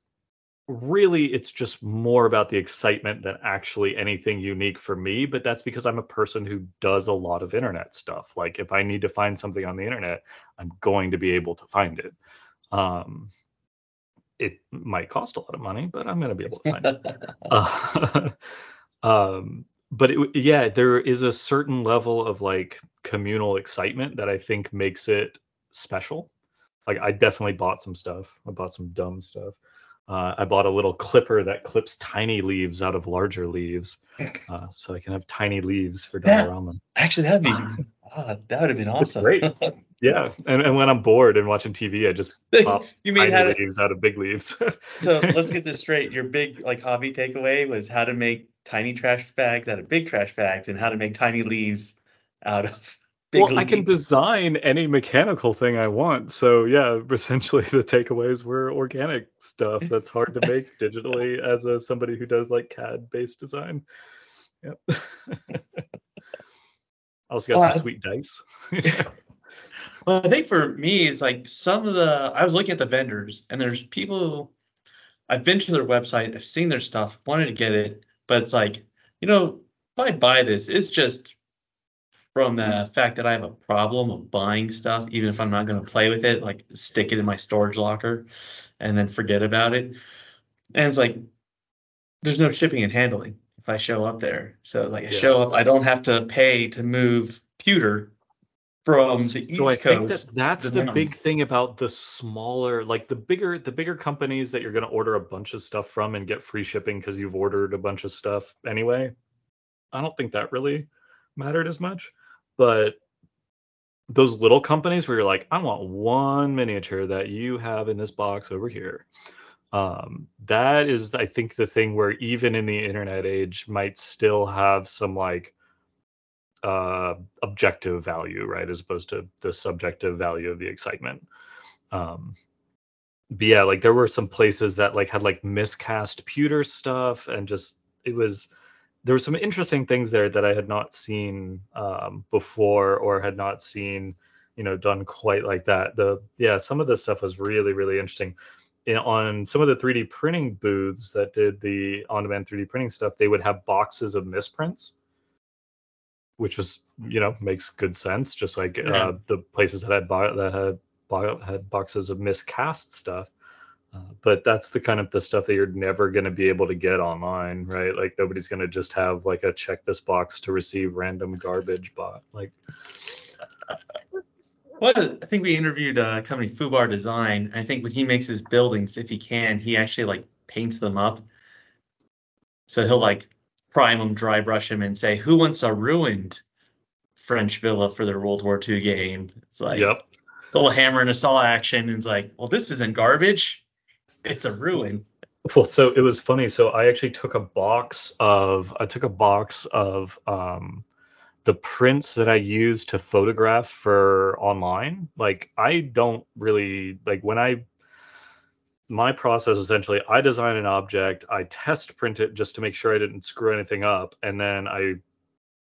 [SPEAKER 2] really it's just more about the excitement than actually anything unique for me but that's because i'm a person who does a lot of internet stuff like if i need to find something on the internet i'm going to be able to find it um, it might cost a lot of money but i'm going to be able to find it. Uh, um, but it, yeah there is a certain level of like communal excitement that i think makes it special. Like i definitely bought some stuff. I bought some dumb stuff. Uh, I bought a little clipper that clips tiny leaves out of larger leaves, uh, so I can have tiny leaves for diorama.
[SPEAKER 1] Actually, that'd be oh, that would have been awesome.
[SPEAKER 2] great. Yeah, and, and when I'm bored and watching TV, I just pop you mean tiny leaves out of big leaves.
[SPEAKER 1] so let's get this straight. Your big like hobby takeaway was how to make tiny trash bags out of big trash bags, and how to make tiny leaves out of big.
[SPEAKER 2] well, leaps. I can design any mechanical thing I want. So yeah, essentially the takeaways were organic stuff that's hard to make digitally as a somebody who does like CAD based design. Yep. I also got well, some I, sweet dice.
[SPEAKER 1] Well, I think for me, it's like some of the I was looking at the vendors and there's people I've been to their website, I've seen their stuff, wanted to get it, but it's like, you know, if I buy this, it's just from the fact that I have a problem of buying stuff, even if I'm not going to play with it, like stick it in my storage locker and then forget about it. And it's like, there's no shipping and handling if I show up there. So it's like I show up, I don't have to pay to move pewter from the so I Coast.
[SPEAKER 2] That that's the, the big thing about the smaller, like the bigger, the bigger companies that you're going to order a bunch of stuff from and get free shipping because you've ordered a bunch of stuff anyway. I don't think that really mattered as much but those little companies where you're like, I want one miniature that you have in this box over here. Um, that is, I think, the thing where even in the internet age might still have some like uh, objective value, right, as opposed to the subjective value of the excitement. Um, but yeah, like there were some places that like had like miscast pewter stuff and just it was there were some interesting things there that I had not seen um, before or had not seen, you know, done quite like that. The yeah, some of this stuff was really really interesting. In, on some of the 3D printing booths that did the on-demand 3D printing stuff, they would have boxes of misprints, which was you know makes good sense. Just like yeah. uh, the places that had that had had boxes of miscast stuff. Uh, but that's the kind of the stuff that you're never going to be able to get online, right? Like nobody's going to just have like a check this box to receive random garbage bot. Like,
[SPEAKER 1] well, I think we interviewed a company Fubar Design. I think when he makes his buildings, if he can, he actually like paints them up. So he'll like prime them, dry brush them, and say, "Who wants a ruined French villa for their World War II game?" It's like, yep. The little hammer and a saw action, and it's like, well, this isn't garbage it's a ruin.
[SPEAKER 2] Well, so it was funny. So I actually took a box of I took a box of um, the prints that I use to photograph for online. Like I don't really like when I my process essentially I design an object, I test print it just to make sure I didn't screw anything up, and then I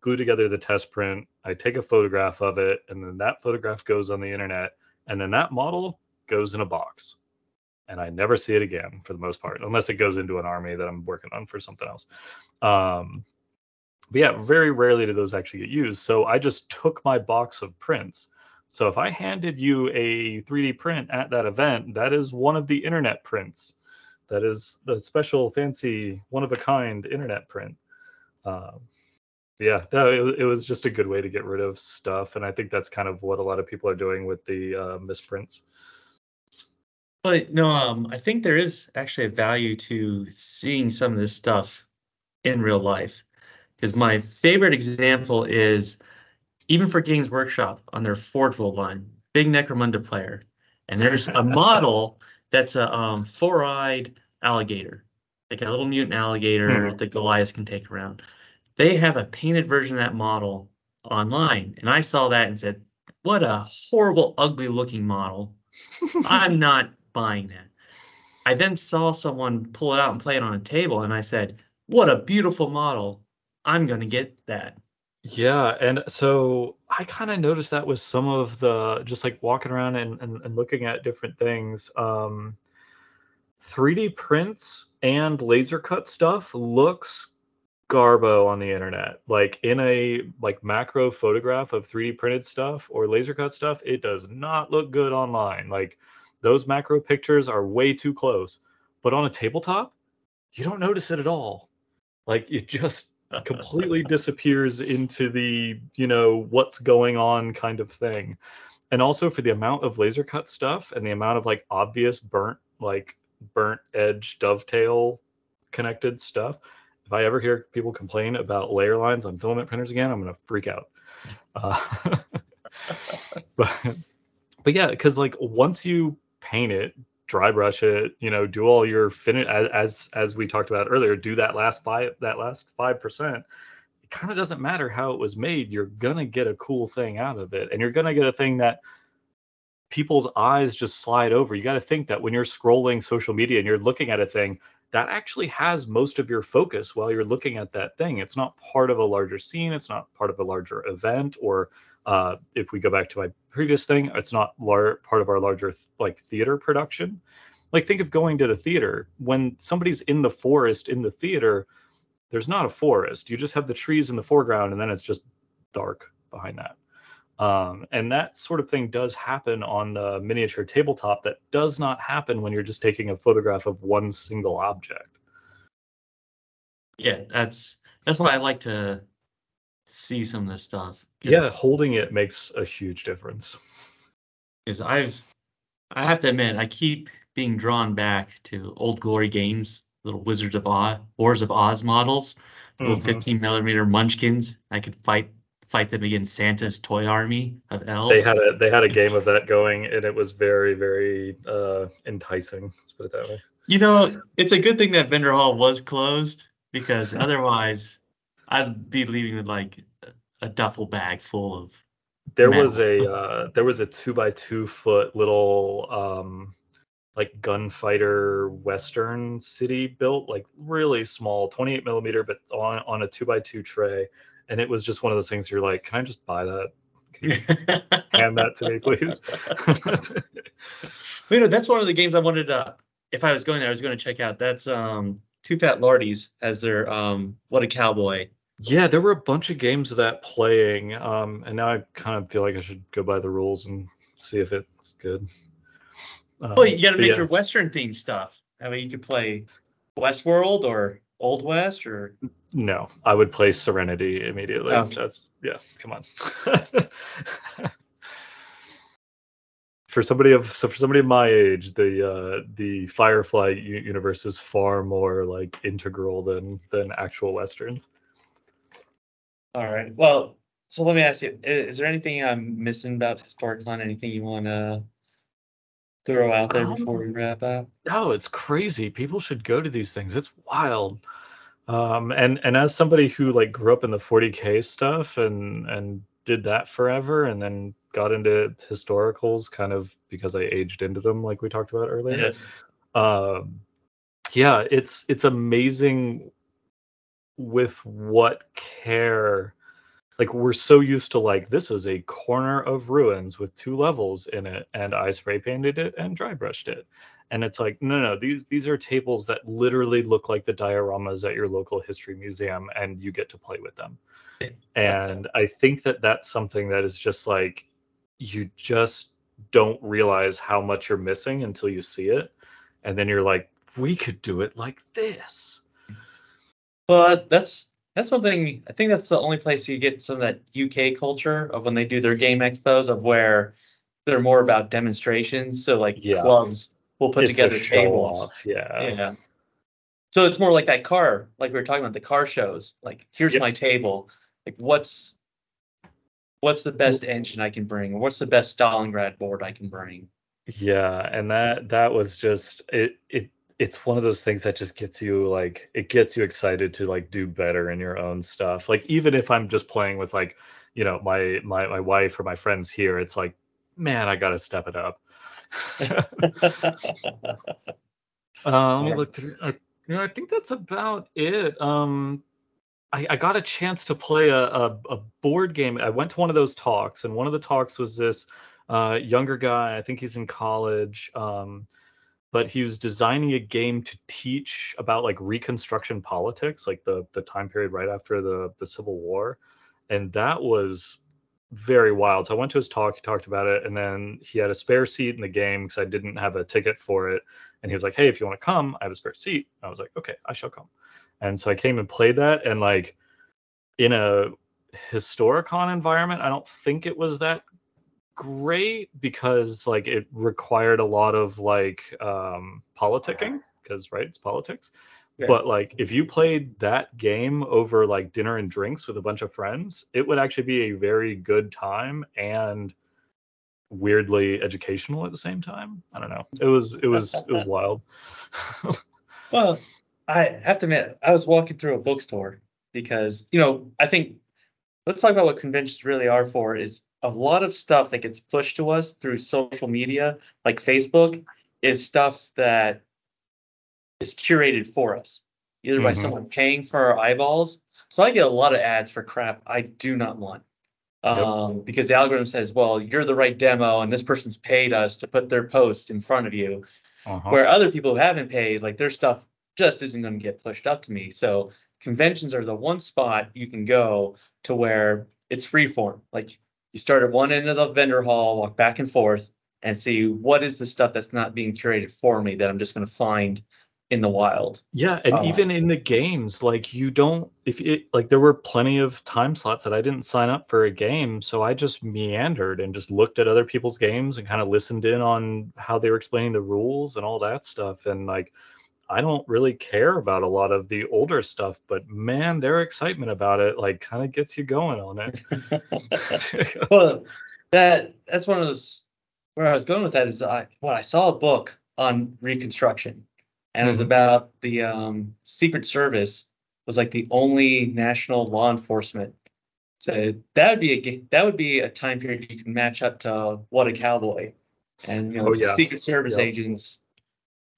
[SPEAKER 2] glue together the test print, I take a photograph of it, and then that photograph goes on the internet, and then that model goes in a box and I never see it again for the most part, unless it goes into an army that I'm working on for something else. Um, but yeah, very rarely do those actually get used. So I just took my box of prints. So if I handed you a 3D print at that event, that is one of the internet prints. That is the special, fancy, one of a kind internet print. Um, yeah, it, it, was just a good way to get rid of stuff, and I think that's kind of what a lot of people are doing with the uh, misprints.
[SPEAKER 1] But no, um, I think there is actually a value to seeing some of this stuff in real life. Because my favorite example is even for Games Workshop on their Forgeworld line, big Necromunda player, and there's a model that's a um, four-eyed alligator, like a little mutant alligator
[SPEAKER 2] Hmm.
[SPEAKER 1] that Goliath can take around. They have a painted version of that model online, and I saw that and said, "What a horrible, ugly-looking model! I'm not buying that." I then saw someone pull it out and play it on a table, and I said, "What a beautiful model! I'm gonna get that."
[SPEAKER 2] Yeah, and so I kind of noticed that with some of the just like walking around and, and, and looking at different things. Um, 3D prints and laser cut stuff looks garbo on the internet. Like in a like macro photograph of 3D printed stuff or laser cut stuff, it does not look good online. Like those macro pictures are way too close. But on a tabletop, you don't notice it at all. Like it just completely disappears into the you know what's going on kind of thing. And also for the amount of laser cut stuff and the amount of like obvious burnt like burnt edge dovetail connected stuff if i ever hear people complain about layer lines on filament printers again i'm gonna freak out. Uh, but but yeah because like once you paint it dry brush it you know do all your finish as, as we talked about earlier do that last five that last five percent. It kind of doesn't matter how it was made you're gonna get a cool thing out of it. And you're gonna get a thing that people's eyes just slide over. You got to think that when you're scrolling social media and you're looking at a thing that actually has most of your focus while you're looking at that thing. It's not part of a larger scene it's not part of a larger event or uh, if we go back to my previous thing it's not lar- part of our larger like theater production. Like think of going to the theater. When somebody's in the forest in the theater there's not a forest. You just have the trees in the foreground and then it's just dark behind that um, and that sort of thing does happen on the miniature tabletop that does not happen when you're just taking a photograph of one single object
[SPEAKER 1] Yeah, that's that's why I like to see some of this stuff.
[SPEAKER 2] yeah holding it makes a huge difference
[SPEAKER 1] because I've I have to admit I keep being drawn back to old glory games, little Wizards of Oz, Wars of Oz models, little
[SPEAKER 2] Mhm.
[SPEAKER 1] 15 millimeter Munchkins. I could fight fight them against Santa's toy army of elves.
[SPEAKER 2] they had a they had a game of that going and it was very very uh enticing let's put it that way
[SPEAKER 1] You know, it's a good thing that vendor hall was closed because otherwise I'd be leaving with like a duffel bag full of
[SPEAKER 2] there
[SPEAKER 1] metal.
[SPEAKER 2] was a uh there was a two by two foot little um like gunfighter western city built like really small 28 millimeter but on on a two by two tray and it was just one of those things you're like can i just buy that can you hand that to me please
[SPEAKER 1] you know, that's one of the games I wanted to. If I was going there, I was going to check out. That's um, Two Fat Lardies as their um, What a Cowboy.
[SPEAKER 2] yeah there were a bunch of games of that playing um and now i kind of feel like i should go buy the rules and see if it's good um,
[SPEAKER 1] Well, you got to make
[SPEAKER 2] yeah.
[SPEAKER 1] your Western themed stuff. That way you could play Westworld or Old West or.
[SPEAKER 2] No, I would play Serenity immediately.
[SPEAKER 1] Oh.
[SPEAKER 2] That's yeah, come on. for somebody of so for somebody of my age, the uh the Firefly u- universe is far more like integral than than actual westerns.
[SPEAKER 1] All right. Well, so let me ask you: Is there anything I'm missing about Historicon? Anything you want to throw out there before we wrap up?
[SPEAKER 2] Oh, it's crazy. People should go to these things. It's wild. Um, and and as somebody who like grew up in the 40k stuff and and did that forever, and then got into historicals kind of because I aged into them, like we talked about earlier. Yeah. um, yeah, it's it's amazing with what care. Like we're so used to like this is a corner of ruins with two levels in it, and I spray painted it and dry brushed it, and it's like no no these these are tables that literally look like the dioramas at your local history museum, and you get to play with them. And I think that that's something that is just like you just don't realize how much you're missing until you see it. And then you're like we could do it like this.
[SPEAKER 1] Well, that's that's something. I think that's the only place you get some of that UK culture of when they do their game expos of where they're more about demonstrations. So like
[SPEAKER 2] Yeah.
[SPEAKER 1] clubs we'll put
[SPEAKER 2] It's
[SPEAKER 1] together tables.
[SPEAKER 2] off, Yeah.
[SPEAKER 1] Yeah. So it's more like that car, like we were talking about the car shows. Like, here's
[SPEAKER 2] Yep.
[SPEAKER 1] my table. Like, what's what's the best engine I can bring, or what's the best Stalingrad board I can bring?
[SPEAKER 2] Yeah, and that that was just it it it's one of those things that just gets you like it gets you excited to like do better in your own stuff. Like even if I'm just playing with like, you know, my my my wife or my friends here, it's like, man, I got to step it up. Let me
[SPEAKER 1] Yeah.
[SPEAKER 2] look through. Uh, you know, I think that's about it. Um, I, I got a chance to play a, a, a board game. I went to one of those talks, and one of the talks was this uh, younger guy. I think he's in college, um, but he was designing a game to teach about like Reconstruction politics, like the the time period right after the the Civil War, and that was very wild. So I went to his talk. He talked about it, and then he had a spare seat in the game because I didn't have a ticket for it and he was like, "Hey, if you want to come, I have a spare seat." And I was like, "Okay, I shall come." And so I came and played that, and like in a historicon environment, I don't think it was that great because like it required a lot of like um politicking because right, it's politics.
[SPEAKER 1] Yeah.
[SPEAKER 2] But like if you played that game over like dinner and drinks with a bunch of friends, it would actually be a very good time and weirdly educational at the same time. I don't know. It was it was it was wild.
[SPEAKER 1] Well, I have to admit, I was walking through a bookstore because, you know, I think let's talk about what conventions really are for is a lot of stuff that gets pushed to us through social media, like Facebook, is stuff that is curated for us, either by
[SPEAKER 2] Mhm.
[SPEAKER 1] someone paying for our eyeballs. So I get a lot of ads for crap I do not want.
[SPEAKER 2] Yep.
[SPEAKER 1] Um, because the algorithm says, well, you're the right demo, and this person's paid us to put their post in front of you
[SPEAKER 2] Uh-huh.
[SPEAKER 1] where other people who haven't paid, like their stuff just isn't going to get pushed up to me. So conventions are the one spot you can go to where it's free form. Like you start at one end of the vendor hall, walk back and forth, and see what is the stuff that's not being curated for me that I'm just going to find in the wild.
[SPEAKER 2] Yeah, and
[SPEAKER 1] Uh,
[SPEAKER 2] even in the games, like you don't if it like there were plenty of time slots that I didn't sign up for a game, so I just meandered and just looked at other people's games and kind of listened in on how they were explaining the rules and all that stuff. And like I don't really care about a lot of the older stuff, but man, their excitement about it like kind of gets you going on it.
[SPEAKER 1] well, that that's one of those where I was going with that is I well I saw a book on Reconstruction, and it was
[SPEAKER 2] Mhm.
[SPEAKER 1] about the um, Secret Service was like the only national law enforcement. So that would be a that would be a time period you can match up to What a Cowboy, and you know
[SPEAKER 2] Oh, yeah.
[SPEAKER 1] Secret Service
[SPEAKER 2] Yep.
[SPEAKER 1] agents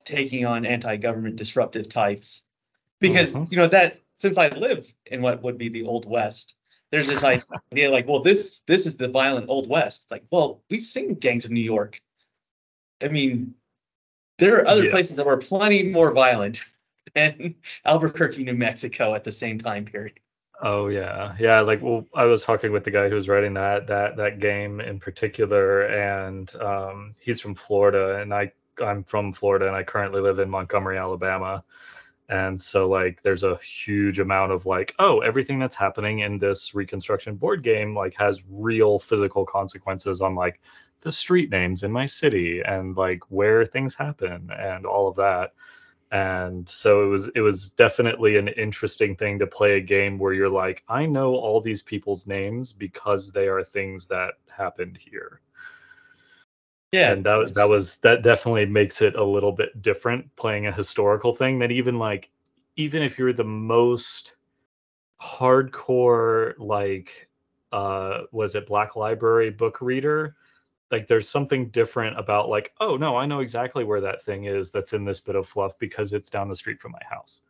[SPEAKER 1] taking on anti-government disruptive types, because
[SPEAKER 2] Mhm.
[SPEAKER 1] you know that since I live in what would be the Old West, there's this idea like, well, this this is the violent Old West. It's like, well, we've seen gangs of New York. I mean, there are other
[SPEAKER 2] Yeah.
[SPEAKER 1] places that were plenty more violent than Albuquerque, New Mexico at the same time period.
[SPEAKER 2] Oh yeah, yeah. Like, well, I was talking with the guy who was writing that that that game in particular, and um, he's from Florida, and I I'm from Florida, and I currently live in Montgomery, Alabama, and so like, there's a huge amount of like, oh, everything that's happening in this Reconstruction board game like has real physical consequences on like the street names in my city and like where things happen and all of that. And so it was it was definitely an interesting thing to play a game where you're like i know all these people's names because they are things that happened here
[SPEAKER 1] Yeah,
[SPEAKER 2] and that was that was that definitely makes it a little bit different playing a historical thing that even like even if you're the most hardcore like uh was it black library book reader? Like there's something different about like oh no i know exactly where that thing is that's in this bit of fluff because it's down the street from my house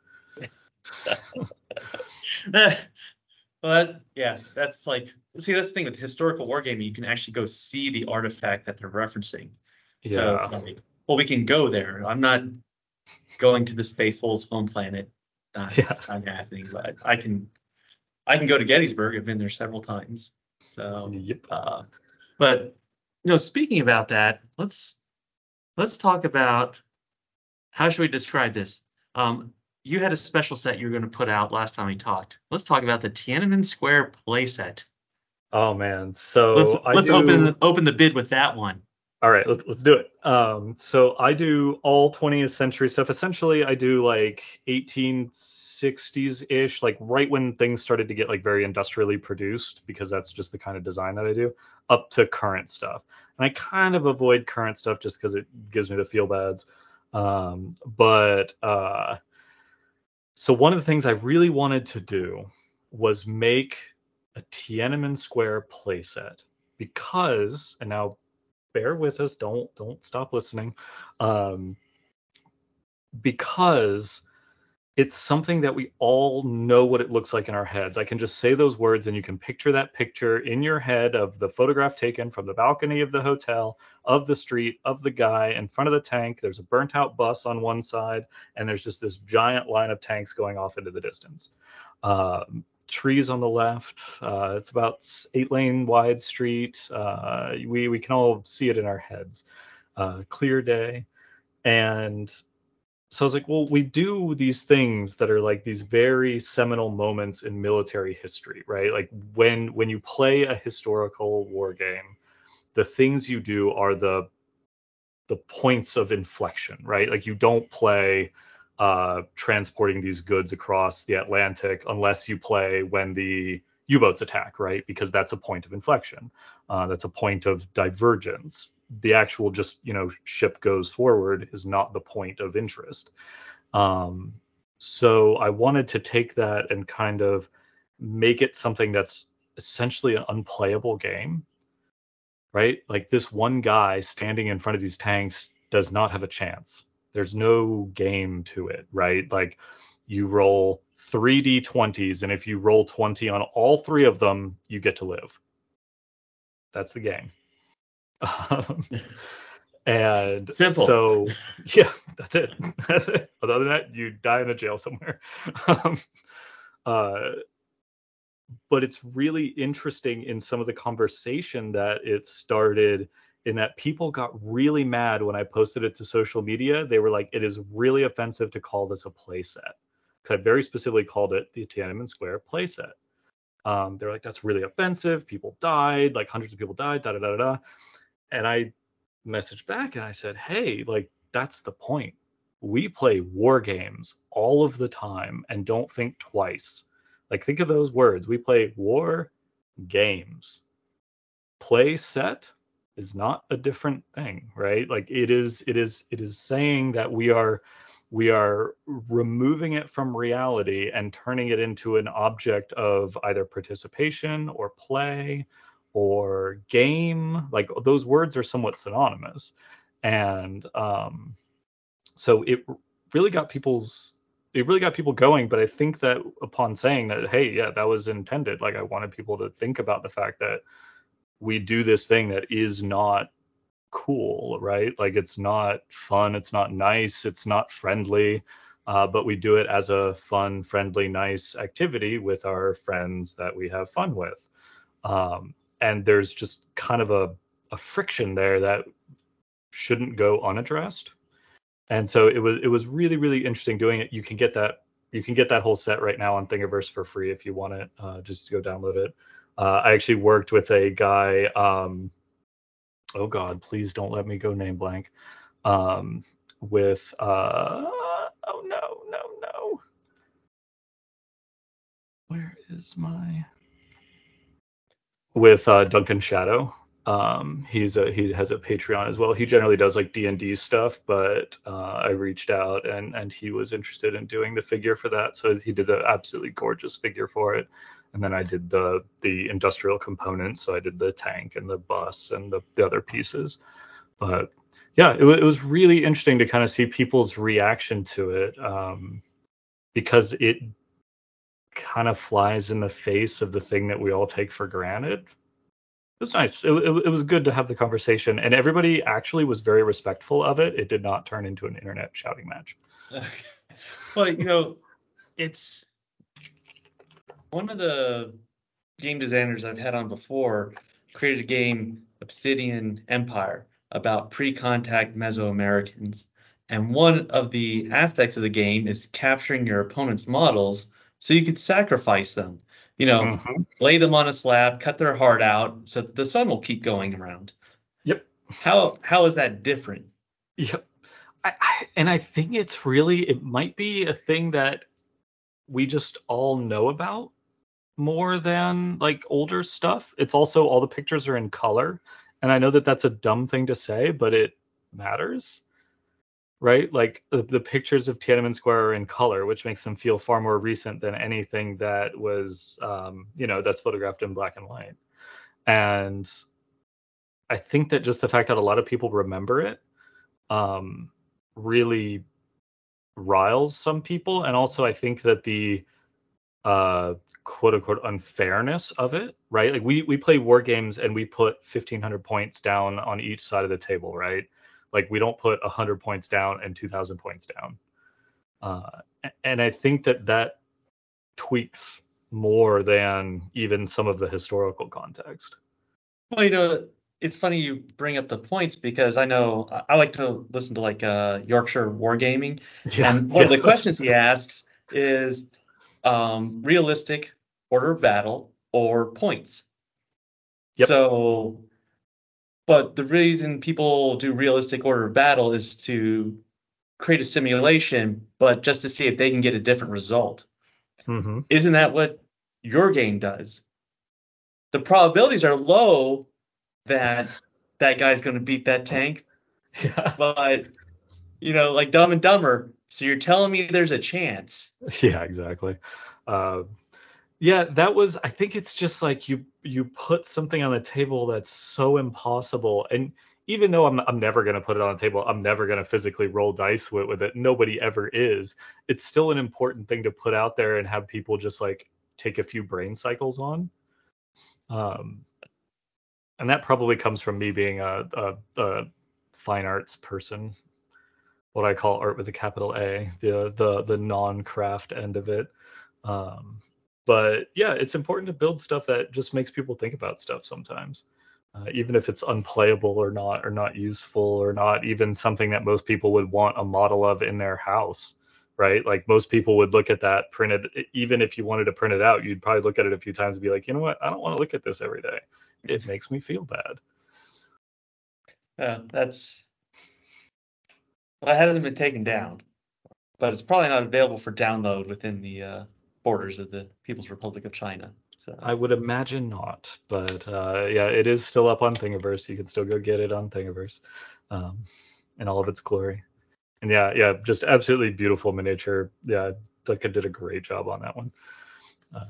[SPEAKER 1] well, that- yeah, that's like see that's the thing with historical wargaming. You can actually go see the artifact that they're referencing. So
[SPEAKER 2] yeah
[SPEAKER 1] it's like, well, we can go there. I'm not going to the Space Wolves' home planet. Not,
[SPEAKER 2] Yeah.
[SPEAKER 1] It's not happening, but I can I can go to Gettysburg. I've been there several times. So
[SPEAKER 2] yep
[SPEAKER 1] uh, but you know, speaking about that, let's let's talk about how should we describe this? Um, you had a special set you were going to put out last time we talked. Let's talk about the Tiananmen Square playset.
[SPEAKER 2] oh man so
[SPEAKER 1] Let's
[SPEAKER 2] I
[SPEAKER 1] let's
[SPEAKER 2] do-
[SPEAKER 1] open the, open the bid with that one.
[SPEAKER 2] All right, let's, let's do it. Um, so I do all 20th century stuff. Essentially, I do like 1860s ish, like right when things started to get like very industrially produced, because that's just the kind of design that I do, up to current stuff. And I kind of avoid current stuff just because it gives me the feel bads. Um, but uh, so one of the things I really wanted to do was make a Tiananmen Square playset because, and now bear with us don't don't stop listening um, because it's something that we all know what it looks like in our heads. I can just say those words and you can picture that picture in your head of the photograph taken from the balcony of the hotel, of the street, of the guy in front of the tank. There's a burnt out bus on one side, and there's just this giant line of tanks going off into the distance. Um, trees on the left. Uh, it's about eight lane wide street. Uh, we we can all see it in our heads. Uh, clear day, and so I was like, well, we do these things that are like these very seminal moments in military history, right? Like when when you play a historical war game, the things you do are the the points of inflection, right? Like you don't play uh, transporting these goods across the Atlantic unless you play when the U-boats attack, right? Because that's a point of inflection. Uh, that's a point of divergence. The actual just you know ship goes forward is not the point of interest. Um, so I wanted to take that and kind of make it something that's essentially an unplayable game, right? Like this one guy standing in front of these tanks does not have a chance there's no game to it, right? Like you roll three d20s, and if you roll 20 on all three of them, you get to live. That's the game. Um, and
[SPEAKER 1] simple.
[SPEAKER 2] So yeah, that's it. That's it. Other than that, you die in a jail somewhere. Um, uh, but it's really interesting in some of the conversation that it started in that people got really mad when I posted it to social media. They were like, it is really offensive to call this a playset. Because I very specifically called it the Tiananmen Square playset. Um, they're like, that's really offensive. People died, like hundreds of people died, da da da da. And I messaged back and I said, hey, like, that's the point. We play war games all of the time and don't think twice. Like, think of those words. We play war games. Play set is not a different thing, right? Like it is it is it is saying that we are we are removing it from reality and turning it into an object of either participation or play or game like those words are somewhat synonymous and um, so it really got people's it really got people going but i think that upon saying that hey yeah that was intended like i wanted people to think about the fact that we do this thing that is not cool, right? Like it's not fun, it's not nice, it's not friendly, uh, but we do it as a fun, friendly, nice activity with our friends that we have fun with. Um, and there's just kind of a, a friction there that shouldn't go unaddressed. And so it was it was really really interesting doing it. You can get that you can get that whole set right now on Thingiverse for free if you want it. Uh, just go download it. Uh, I actually worked with a guy. Um, oh God, please don't let me go name blank. Um, with uh, oh no, no, no. Where is my? With uh, Duncan Shadow. Um, he's a he has a Patreon as well. He generally does like D and D stuff, but uh, I reached out and and he was interested in doing the figure for that, so he did an absolutely gorgeous figure for it and then I did the the industrial components. So I did the tank and the bus and the, the other pieces. But yeah, it, it was really interesting to kind of see people's reaction to it um, because it kind of flies in the face of the thing that we all take for granted. It was nice. It, it, it was good to have the conversation, and everybody actually was very respectful of it. It did not turn into an internet shouting match.
[SPEAKER 1] well, you know, it's one of the game designers I've had on before created a game, Obsidian Empire, about pre-contact Mesoamericans. And one of the aspects of the game is capturing your opponent's models so you could sacrifice them. You know, mm-hmm. lay them on a slab, cut their heart out so that the sun will keep going around.
[SPEAKER 2] Yep.
[SPEAKER 1] How how is that different?
[SPEAKER 2] Yeah, I, I, and I think it's really it might be a thing that we just all know about more than like older stuff. It's also all the pictures are in color, and I know that that's a dumb thing to say, but it matters, right? Like the, the pictures of Tiananmen Square are in color, which makes them feel far more recent than anything that was, um, you know, that's photographed in black and white. And I think that just the fact that a lot of people remember it um, really riles some people, and also I think that the uh, quote unquote unfairness of it, right? Like we we play war games and we put 1500 points down on each side of the table, right? Like we don't put 100 points down and 2000 points down. Uh, and I think that that tweaks more than even some of the historical context.
[SPEAKER 1] Well, you know, it's funny you bring up the points because I know I like to listen to like uh, Yorkshire Wargaming, yeah, and one yeah, of the questions he asks is um, realistic order of battle or points. Yep. So, but the reason people do realistic order of battle is to create a simulation, but just to see if they can get a different result. Mm-hmm. Isn't that what your game does? The probabilities are low that that guy's going to beat that tank. Yeah. But you know, like Dumb and Dumber. So you're telling me there's a chance?
[SPEAKER 2] Yeah, exactly. Uh, yeah, that was. I think it's just like you you put something on the table that's so impossible, and even though I'm I'm never gonna put it on the table, I'm never gonna physically roll dice with, with it. Nobody ever is. It's still an important thing to put out there and have people just like take a few brain cycles on. Um, and that probably comes from me being a, a, a fine arts person what I call art with a capital A, the the the non-craft end of it. Um, but yeah, it's important to build stuff that just makes people think about stuff sometimes, uh, even if it's unplayable or not, or not useful, or not even something that most people would want a model of in their house, right? Like most people would look at that printed, even if you wanted to print it out, you'd probably look at it a few times and be like, you know what, I don't want to look at this every day it makes me feel bad.
[SPEAKER 1] Yeah, that's well, it hasn't been taken down, but it's probably not available for download within the uh, borders of the People's Republic of China. So
[SPEAKER 2] I would imagine not, but uh, yeah, it is still up on Thingiverse. You can still go get it on Thingiverse, um, in all of its glory. And yeah, yeah, just absolutely beautiful miniature. Yeah, Dutka did a great job on that one. Uh,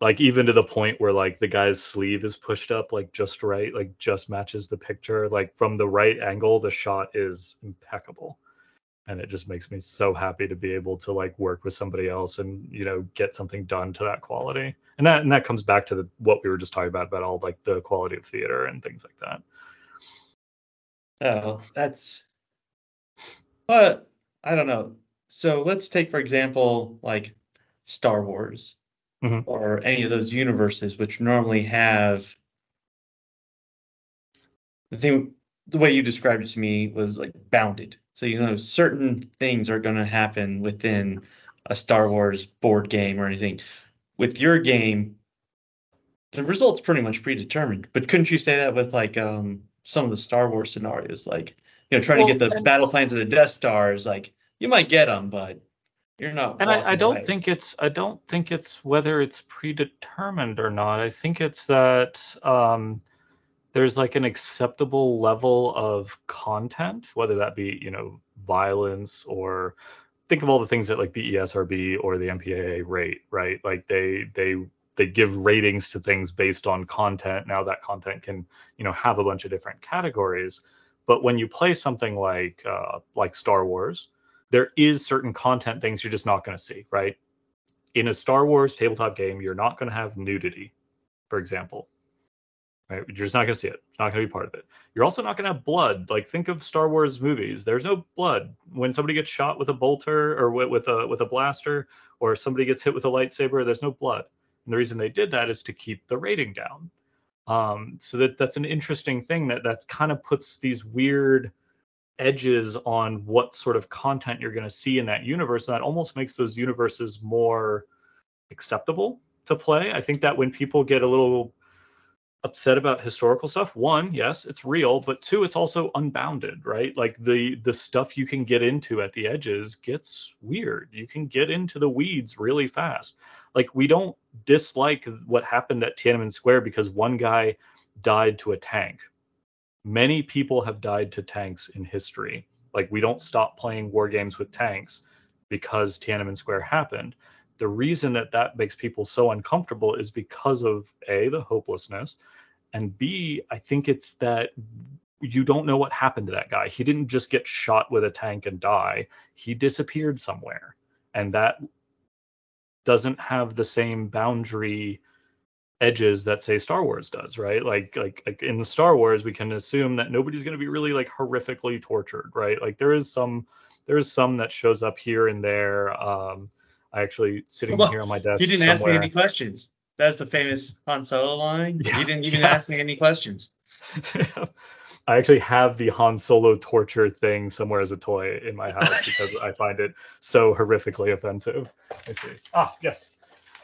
[SPEAKER 2] like even to the point where like the guy's sleeve is pushed up like just right like just matches the picture like from the right angle the shot is impeccable and it just makes me so happy to be able to like work with somebody else and you know get something done to that quality. And that and that comes back to the, what we were just talking about about all like the quality of theater and things like that.
[SPEAKER 1] Oh that's but i don't know. So let's take for example like star wars mm-hmm. or any of those universes which normally have the thing the way you described it to me was like bounded so you know certain things are going to happen within a star wars board game or anything with your game the result's pretty much predetermined but couldn't you say that with like um some of the star wars scenarios like you know trying well, to get the battle plans of the death stars like you might get them but you're not.
[SPEAKER 2] And I, I don't away. think it's. I don't think it's whether it's predetermined or not. I think it's that um, there's like an acceptable level of content, whether that be you know violence or think of all the things that like the ESRB or the MPAA rate, right? Like they they they give ratings to things based on content. Now that content can you know have a bunch of different categories, but when you play something like uh, like Star Wars, there is certain content things you're just not going to see, right? In a Star Wars tabletop game, you're not going to have nudity, for example. Right? You're just not going to see it. It's not going to be part of it. You're also not going to have blood. Like think of Star Wars movies. There's no blood when somebody gets shot with a bolter or with, with a with a blaster, or somebody gets hit with a lightsaber. There's no blood. And the reason they did that is to keep the rating down. Um, so that that's an interesting thing that that kind of puts these weird edges on what sort of content you're going to see in that universe and that almost makes those universes more acceptable to play i think that when people get a little upset about historical stuff. One yes it's real but two it's also unbounded right? Like the the stuff you can get into at the edges gets weird. You can get into the weeds really fast. Like we don't dislike what happened at Tiananmen Square because one guy died to a tank. Many people have died to tanks in history. Like we don't stop playing war games with tanks because Tiananmen Square happened the reason that that makes people so uncomfortable is because of a the hopelessness and b i think it's that you don't know what happened to that guy he didn't just get shot with a tank and die he disappeared somewhere and that doesn't have the same boundary edges that say Star Wars does, right? Like like like in the Star Wars we can assume that nobody's going to be really like horrifically tortured, right? Like there is some there is some that shows up here and there um I actually sitting well, here on my desk.
[SPEAKER 1] You didn't
[SPEAKER 2] somewhere.
[SPEAKER 1] ask me any questions. That's the famous Han Solo line. Yeah, you didn't even yeah. ask me any questions.
[SPEAKER 2] I actually have the Han Solo torture thing somewhere as a toy in my house because I find it so horrifically offensive. I see. Ah, yes.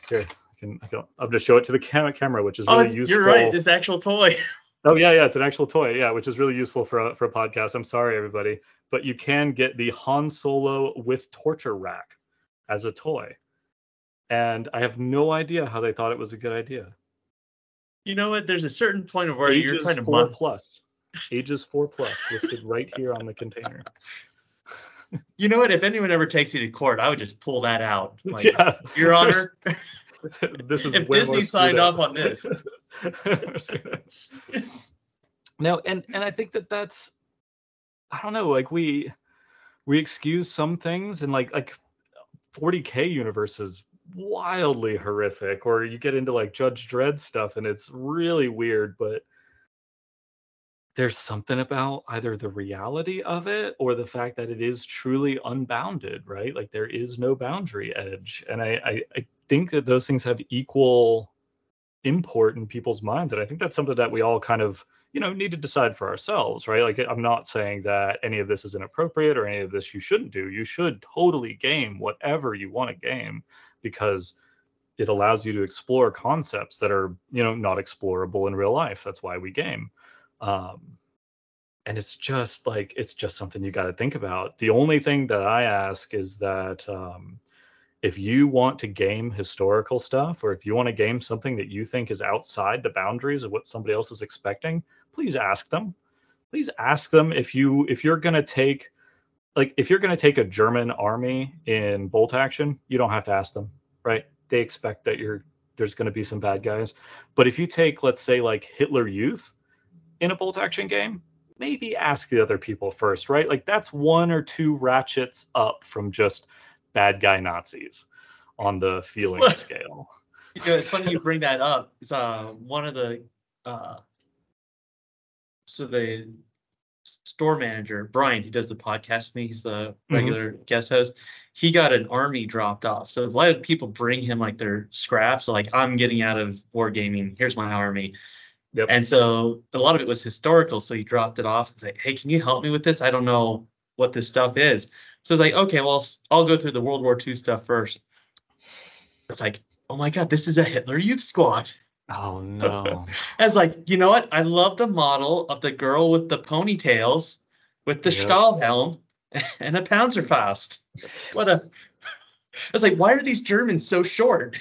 [SPEAKER 2] Here, I can, I can, I'm going to show it to the cam- camera, which is oh, really oh, useful.
[SPEAKER 1] You're right. It's actual toy.
[SPEAKER 2] Oh yeah, yeah, it's an actual toy. Yeah, which is really useful for a, for a podcast. I'm sorry, everybody, but you can get the Han Solo with torture rack as a toy. And I have no idea how they thought it was a good idea.
[SPEAKER 1] You know what? There's a certain point of where Ages you're trying to
[SPEAKER 2] four plus. Ages four plus listed right here on the container.
[SPEAKER 1] You know what? If anyone ever takes you to court, I would just pull that out. Like, yeah. Your Honor. this is if Disney signed off on this.
[SPEAKER 2] no, and and I think that that's I don't know, like we we excuse some things and like like 40k universe is wildly horrific or you get into like judge dredd stuff and it's really weird but there's something about either the reality of it or the fact that it is truly unbounded right? Like there is no boundary edge. And i i, I think that those things have equal import in people's minds. And i think that's something that we all kind of you know need to decide for ourselves right? Like i'm not saying that any of this is inappropriate or any of this you shouldn't do. You should totally game whatever you want to game because it allows you to explore concepts that are you know not explorable in real life. That's why we game. Um, and it's just like it's just something you got to think about. The only thing that i ask is that um, if you want to game historical stuff or if you want to game something that you think is outside the boundaries of what somebody else is expecting please ask them. Please ask them if you if you're going to take like if you're going to take a german army in bolt action you don't have to ask them right? They expect that you're there's going to be some bad guys. But if you take let's say like hitler youth in a bolt action game maybe ask the other people first right? Like that's one or two ratchets up from just bad guy Nazis on the feeling scale.
[SPEAKER 1] You know, it's funny you bring that up. It's uh one of the uh so the store manager Brian, he does the podcast with me. He's the mm-hmm. regular mm-hmm. guest host. He got an army dropped off. So a lot of people bring him like their scraps. Like I'm getting out of wargaming. Here's my army. Yep. And so a lot of it was historical. So he dropped it off and said, Hey, can you help me with this? I don't know what this stuff is. So it's like, okay, well, I'll go through the World War II stuff first. It's like, oh my God, this is a Hitler Youth Squad.
[SPEAKER 2] Oh no.
[SPEAKER 1] I was like, you know what? I love the model of the girl with the ponytails, with the yep. Stahlhelm, and a Panzerfaust. What a. I was like, why are these Germans so short?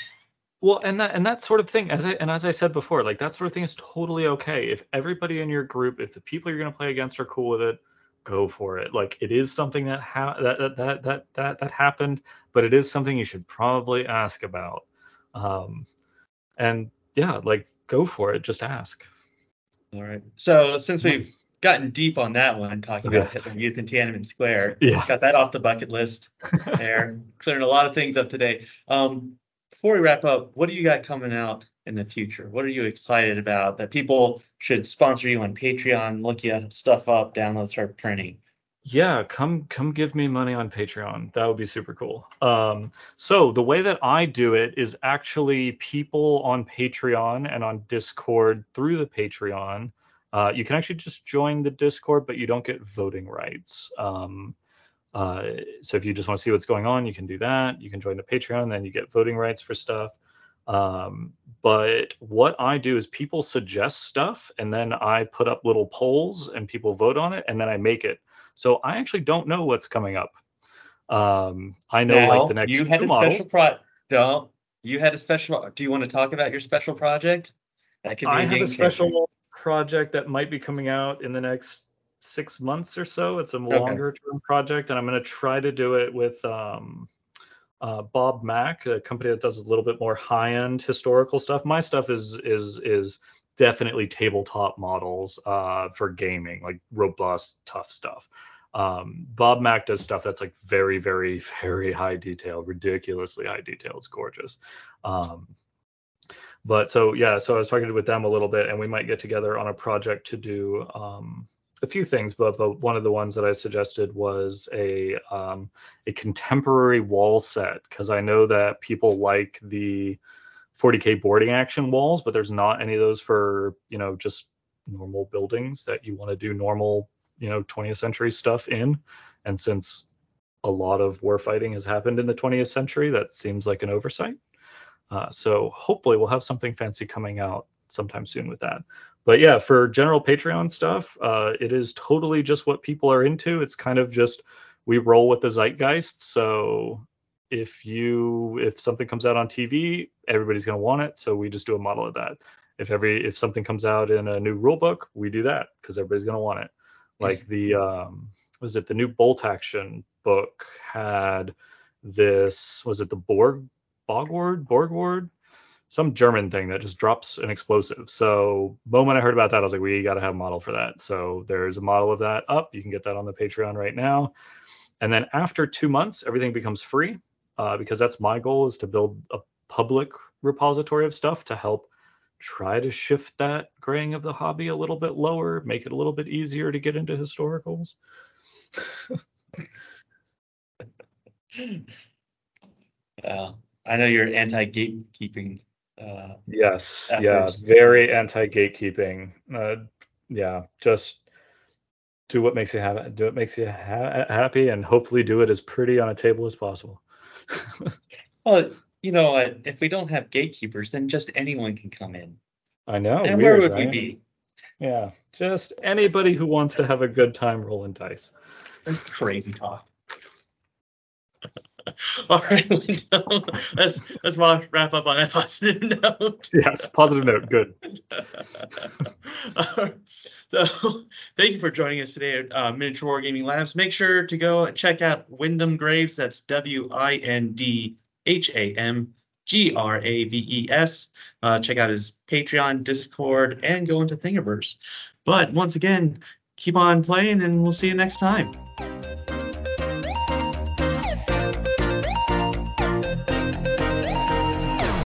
[SPEAKER 2] Well, and that and that sort of thing, as I and as I said before, like that sort of thing is totally okay. If everybody in your group, if the people you're going to play against are cool with it, go for it. Like it is something that ha- that, that that that that that happened, but it is something you should probably ask about. Um, and yeah, like go for it. Just ask.
[SPEAKER 1] All right. So since we've gotten deep on that one, talking about Hitler Youth in Tiananmen Square, yeah. got that off the bucket list. There, clearing a lot of things up today. Um, before we wrap up, what do you got coming out in the future? What are you excited about that people should sponsor you on Patreon, look your stuff up, download, start printing?
[SPEAKER 2] Yeah, come come give me money on Patreon. That would be super cool. Um, so the way that I do it is actually people on Patreon and on Discord through the Patreon. Uh, you can actually just join the Discord, but you don't get voting rights. Um, uh, so if you just want to see what's going on, you can do that. You can join the Patreon, then you get voting rights for stuff. Um, but what I do is people suggest stuff and then I put up little polls and people vote on it and then I make it. So I actually don't know what's coming up. Um, I know
[SPEAKER 1] Now,
[SPEAKER 2] like the next
[SPEAKER 1] you had a
[SPEAKER 2] models.
[SPEAKER 1] special pro. Don't you had a special? Do you want to talk about your special project? That could be
[SPEAKER 2] I
[SPEAKER 1] a
[SPEAKER 2] have a
[SPEAKER 1] changer.
[SPEAKER 2] special project that might be coming out in the next six months or so. It's a longer term project, and I'm going to try to do it with um, uh, Bob Mack, a company that does a little bit more high end historical stuff. My stuff is is is definitely tabletop models uh, for gaming, like robust, tough stuff. Um, Bob Mack does stuff that's like very, very, very high detail, ridiculously high detail. It's gorgeous. Um, but so yeah, so I was talking with them a little bit, and we might get together on a project to do um, a few things. But but one of the ones that I suggested was a um, a contemporary wall set because I know that people like the 40k boarding action walls, but there's not any of those for you know just normal buildings that you want to do normal you know 20th century stuff in. And since a lot of warfighting has happened in the 20th century, that seems like an oversight. Uh, so hopefully we'll have something fancy coming out sometime soon with that. But yeah, for general Patreon stuff, uh, it is totally just what people are into. It's kind of just we roll with the zeitgeist. So if you if something comes out on TV, everybody's gonna want it. So we just do a model of that. If every if something comes out in a new rule book, we do that because everybody's gonna want it. Like the um, was it the new bolt action book had this was it the Borg Bogward, Borgward, some German thing that just drops an explosive. So moment I heard about that, I was like, we got to have a model for that. So there's a model of that up. You can get that on the Patreon right now. And then after two months, everything becomes free uh, because that's my goal is to build a public repository of stuff to help try to shift that graying of the hobby a little bit lower, make it a little bit easier to get into historicals.
[SPEAKER 1] Uh, I know you're anti-gatekeeping. Uh,
[SPEAKER 2] Yes,
[SPEAKER 1] Efforts.
[SPEAKER 2] yeah, very anti gatekeeping. Uh, yeah, just do what makes you happy. Do what makes you ha- happy, and hopefully do it as pretty on a table as possible.
[SPEAKER 1] well, you know? If we don't have gatekeepers, then just anyone can come in.
[SPEAKER 2] I know.
[SPEAKER 1] and
[SPEAKER 2] weird,
[SPEAKER 1] where would we be?
[SPEAKER 2] Yeah, just anybody who wants to have a good time rolling dice.
[SPEAKER 1] Crazy talk. All right, Lindo, let's let's wrap up on that positive note.
[SPEAKER 2] Yes, positive note. Good.
[SPEAKER 1] so, thank you for joining us today at uh, Miniature Wargaming Labs. Make sure to go and check out Windham Graves. That's W I N D H A M G R A V E S. Uh, check out his Patreon, Discord, and go into Thingiverse. But once again, keep on playing, and we'll see you next time.